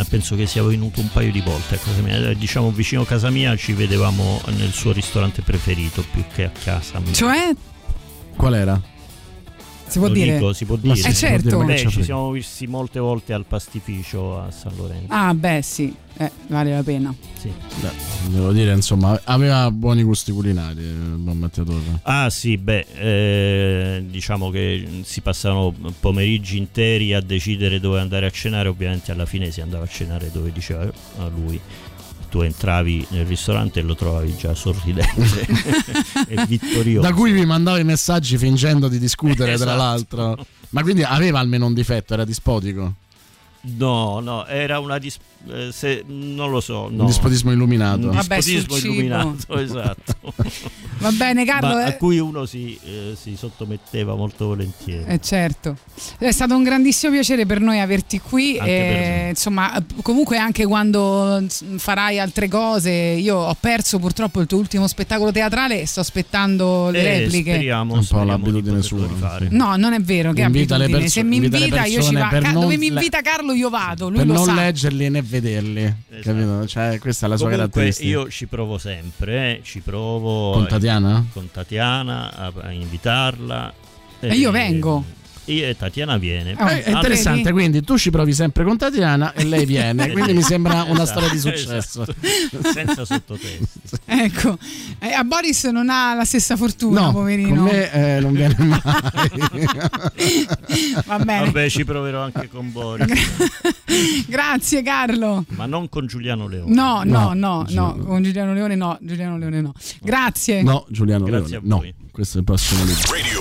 penso che sia venuto un paio di volte a casa mia. Eh, Diciamo vicino a casa mia ci vedevamo nel suo ristorante preferito più che a casa mia. Cioè, Qual era? Si può Lo dire? dico, si può dire. Eh, certo. Beh, ci siamo visti molte volte al pastificio a San Lorenzo. Ah, beh, sì, eh, vale la pena. Sì. Beh, devo dire, insomma, aveva buoni gusti culinari, il buon Mattia Torre. Ah sì, beh, eh, diciamo che si passano pomeriggi interi a decidere dove andare a cenare, ovviamente alla fine si andava a cenare dove diceva a lui. Tu entravi nel ristorante e lo trovavi già sorridente e vittorioso. Da cui vi mandavo i messaggi fingendo di discutere, tra Esatto. l'altro. Ma quindi aveva almeno un difetto, era dispotico. No, no, era una dis- eh, se, non lo so, no. Un dispotismo illuminato. Un Vabbè, dispotismo cibo. illuminato, esatto. Va bene, Carlo. Ma a eh, cui uno si, eh, si sottometteva molto volentieri. Eh, certo, è stato un grandissimo piacere per noi averti qui. Anche e, me. insomma, comunque, anche quando mm, farai altre cose, io ho perso purtroppo il tuo ultimo spettacolo teatrale e sto aspettando le Eh, repliche. speriamo, un po' l'abitudine sua. No, non è vero, che Invita le abitudine. perso- Se mi invita le invita, io ci vado. Ca- dove mi invita Carlo, io vado. Lui per lo non sa. leggerli né vederli, capito? Cioè, questa è la sua Comunque caratteristica. io ci provo sempre, eh, ci provo Con eh, Tatiana? con Tatiana a, a invitarla. E io vengo. Io e Tatiana viene. Oh, Eh, è interessante, quindi tu ci provi sempre con Tatiana e lei viene, quindi mi sembra una Esatto, storia di successo. esatto. Senza sottotesti. Ecco, Eh, a Boris non ha la stessa fortuna, No, poverino. con me eh, non viene mai. Va bene. Vabbè, ci proverò anche con Boris, Grazie, Carlo. ma non con Giuliano Leone. No, no, No, no, no, con Giuliano Leone no, Giuliano Leone no. Grazie. No, Giuliano Grazie Leone, a no. Questo è il prossimo libro. Radio.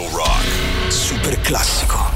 Super classico.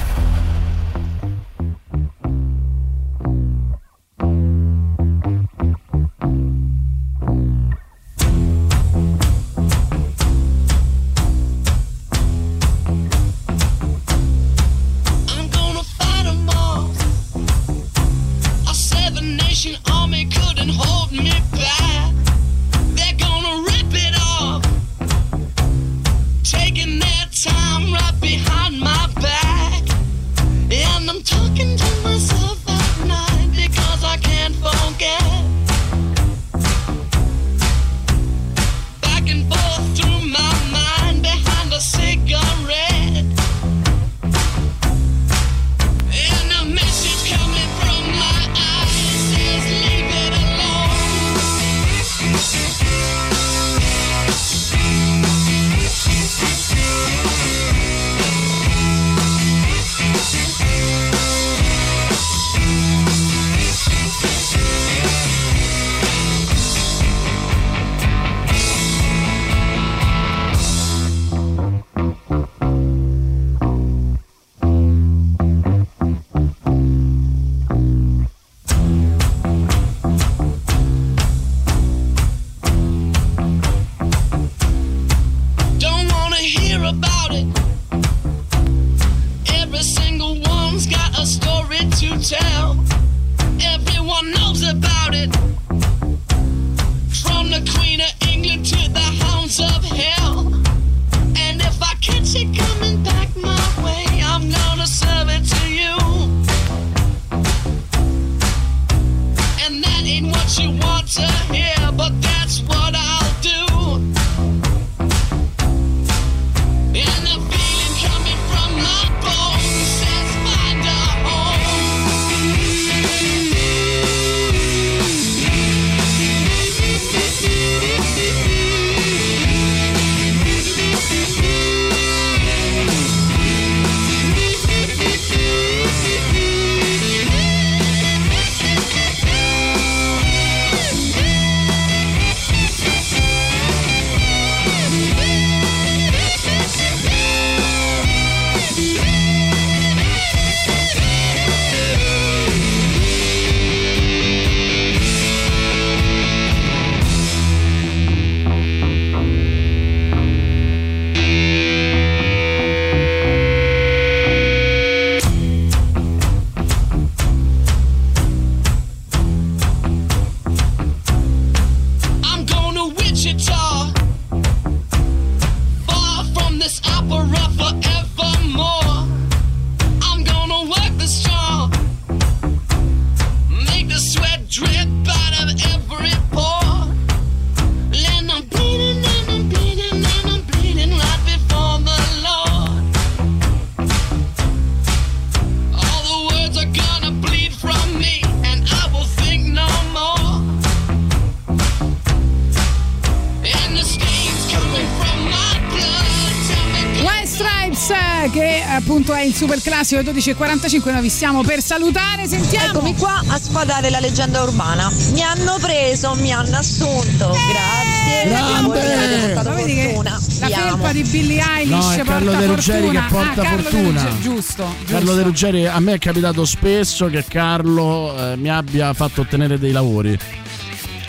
Classico 12.45 noi vi stiamo per salutare sentiamo Eccomi qua a sfadare la leggenda urbana. Mi hanno preso, mi hanno assunto. Grazie. Grande! Vedi che la felpa di Billie Eilish No, è porta Carlo De Ruggeri fortuna. che porta ah, Carlo fortuna. Ruggeri, giusto, Carlo giusto. De Ruggeri, a me è capitato spesso che Carlo eh, mi abbia fatto ottenere dei lavori.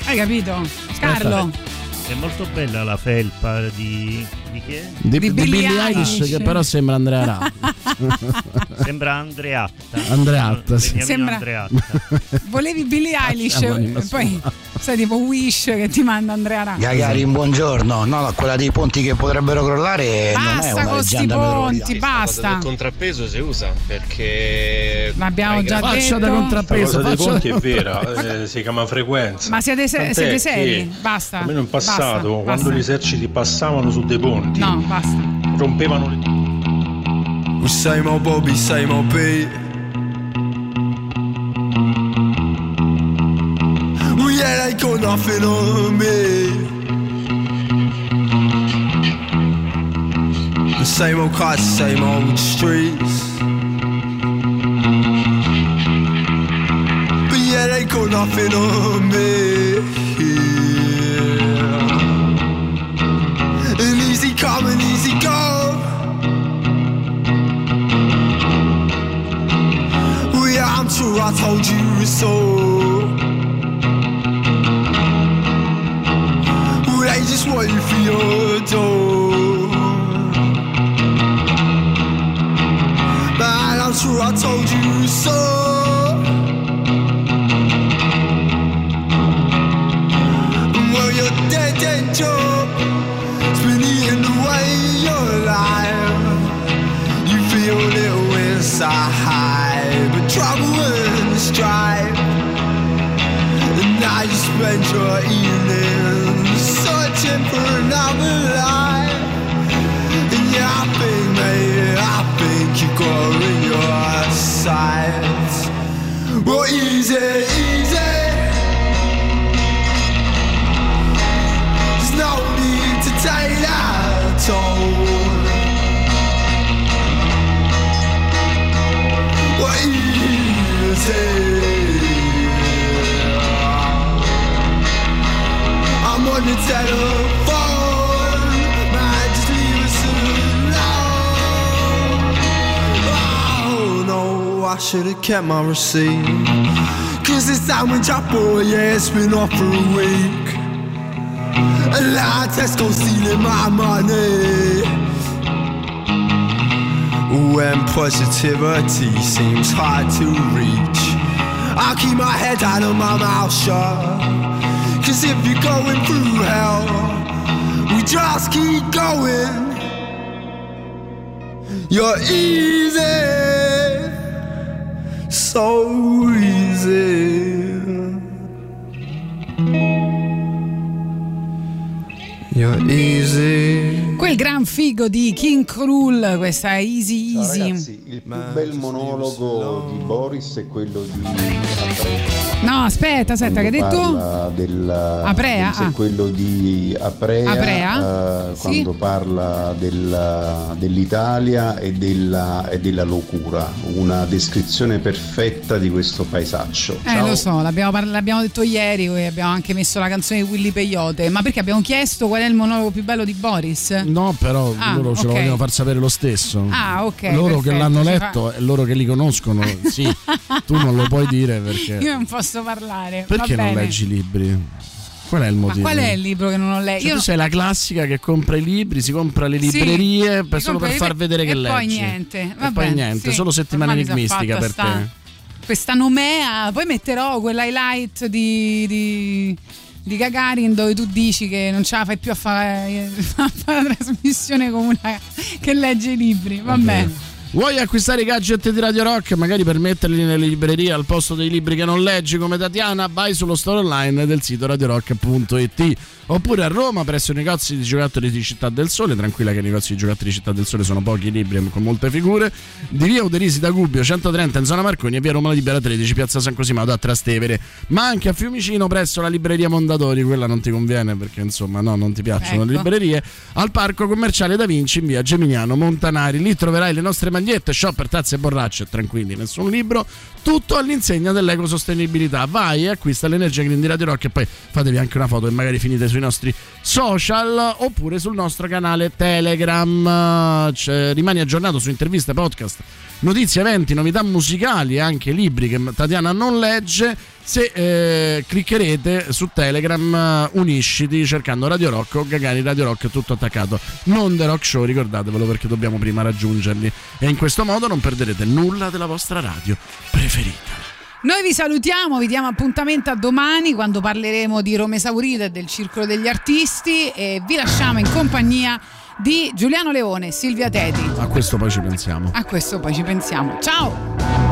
Hai capito? Carlo. È molto bella la felpa di, di chi è? Di, Di di Billie Billie Eilish, Eilish. che però sembra Andrea Ra. Sembra Andreatta. Andreatta, sì. Sembra- Andreatta. Volevi Billie Eilish e poi sai tipo Wish che ti manda Andrea Ra. Gagarin, buongiorno. No, quella dei ponti che potrebbero crollare non è Basta una con sti leggenda ponti, basta. Il contrappeso si usa perché. L'abbiamo già detto. La cosa dei faccia- ponti è vera, eh, si chiama frequenza. Ma siete, se- siete seri? Basta. Almeno in passato, Basta, quando basta. gli eserciti passavano su dei ponti, No, basta. rompevano le Usain mon Bob, Usain mon pays. Oui, elle est qu'on a phénomène. The same old cars, same old streets. But yeah, they got nothing on me. I told you so. They just you for your door. Man, I'm sure I told you so. Well, your dead, dead job has been eating away your life. You feel little inside, but strife. And now you spend your evenings searching for another life. And yeah, I think, mate, I think you got in your sights. Well, easy, easy. There's no need to take that toll. Well, easy. I'm on the telephone. Just. Oh no, I should have kept my receipt. Cause this sandwich I bought, yeah, it's been off for a week. And now Tesco stealing my money. When positivity seems hard to reach, I'll keep my head down and my mouth shut. Cause if you're going through hell, we just keep going. You're easy, so easy. You're easy. Quel gran figo di King Krul, questa Easy Ciao Easy. ragazzi, il più bel monologo di Boris è quello di. No, aspetta, aspetta, che hai detto? Parla del, Aprea? è Ah. quello di Aprea, Aprea? eh, Sì. quando parla del- dell'Italia e della, e della locura, una descrizione perfetta di questo paesaccio. Eh, lo so, l'abbiamo, parla- l'abbiamo detto ieri, e abbiamo anche messo la canzone di Willy Peyote. Ma perché abbiamo chiesto qual è il monologo più bello di Boris? No, però Ah, loro ce lo vogliono far sapere lo stesso. Ah, ok, Loro che perfetto, l'hanno ci letto e loro che li conoscono, sì. tu non lo puoi dire perché. Io non posso parlare. Perché Va non bene. leggi libri? Qual è il Ma motivo? qual è il libro che non ho letto? Cioè, Io tu sei la classica che compra i libri, si compra le Sì, librerie per mi solo per far vedere che e leggi. poi niente. E Vabbè, poi niente, sì. solo settimana enigmistica per sta- te. Questa nomea, poi metterò quell'highlight di, di, di Gagarin dove tu dici che non ce la fai più a fare, a fare la trasmissione con una che legge i libri. Va Vabbè. bene. Vuoi acquistare i gadget di Radio Rock, magari per metterli nelle librerie al posto dei libri che non leggi come Tatiana? Vai sullo store online del sito radiorock.it oppure a Roma presso i negozi di giocattoli di Città del Sole. Tranquilla che i negozi di giocattoli di Città del Sole sono pochi libri con molte figure. Di via Uderisi da Gubbio 130 in zona Marconi e via Roma Libera 13, piazza San Cosimato a Trastevere. Ma anche a Fiumicino presso la libreria Mondadori. Quella non ti conviene perché insomma no, non ti piacciono Ecco. le librerie. Al parco commerciale Da Vinci in via Geminiano Montanari. Lì troverai le nostre magliette, shopper, tazze e borracce. Tranquilli, nessun libro. Tutto all'insegna dell'ecosostenibilità. Vai e acquista l'energia green di Radio Rock e poi fatevi anche una foto e magari finite sui nostri social oppure sul nostro canale Telegram. Cioè, rimani aggiornato su interviste, podcast, notizie, eventi, novità musicali e anche libri che Tatiana non legge. Se eh, cliccherete su Telegram, unisciti cercando Radio Rock o Gagani Radio Rock tutto attaccato. Non The Rock Show, ricordatevelo perché dobbiamo prima raggiungerli. E in questo modo non perderete nulla della vostra radio preferita. Noi vi salutiamo, vi diamo appuntamento a domani quando parleremo di Rome Esaurita e del Circolo degli Artisti e vi lasciamo in compagnia di Giuliano Leone Silvia Teti. A questo poi ci pensiamo. A questo poi ci pensiamo. Ciao!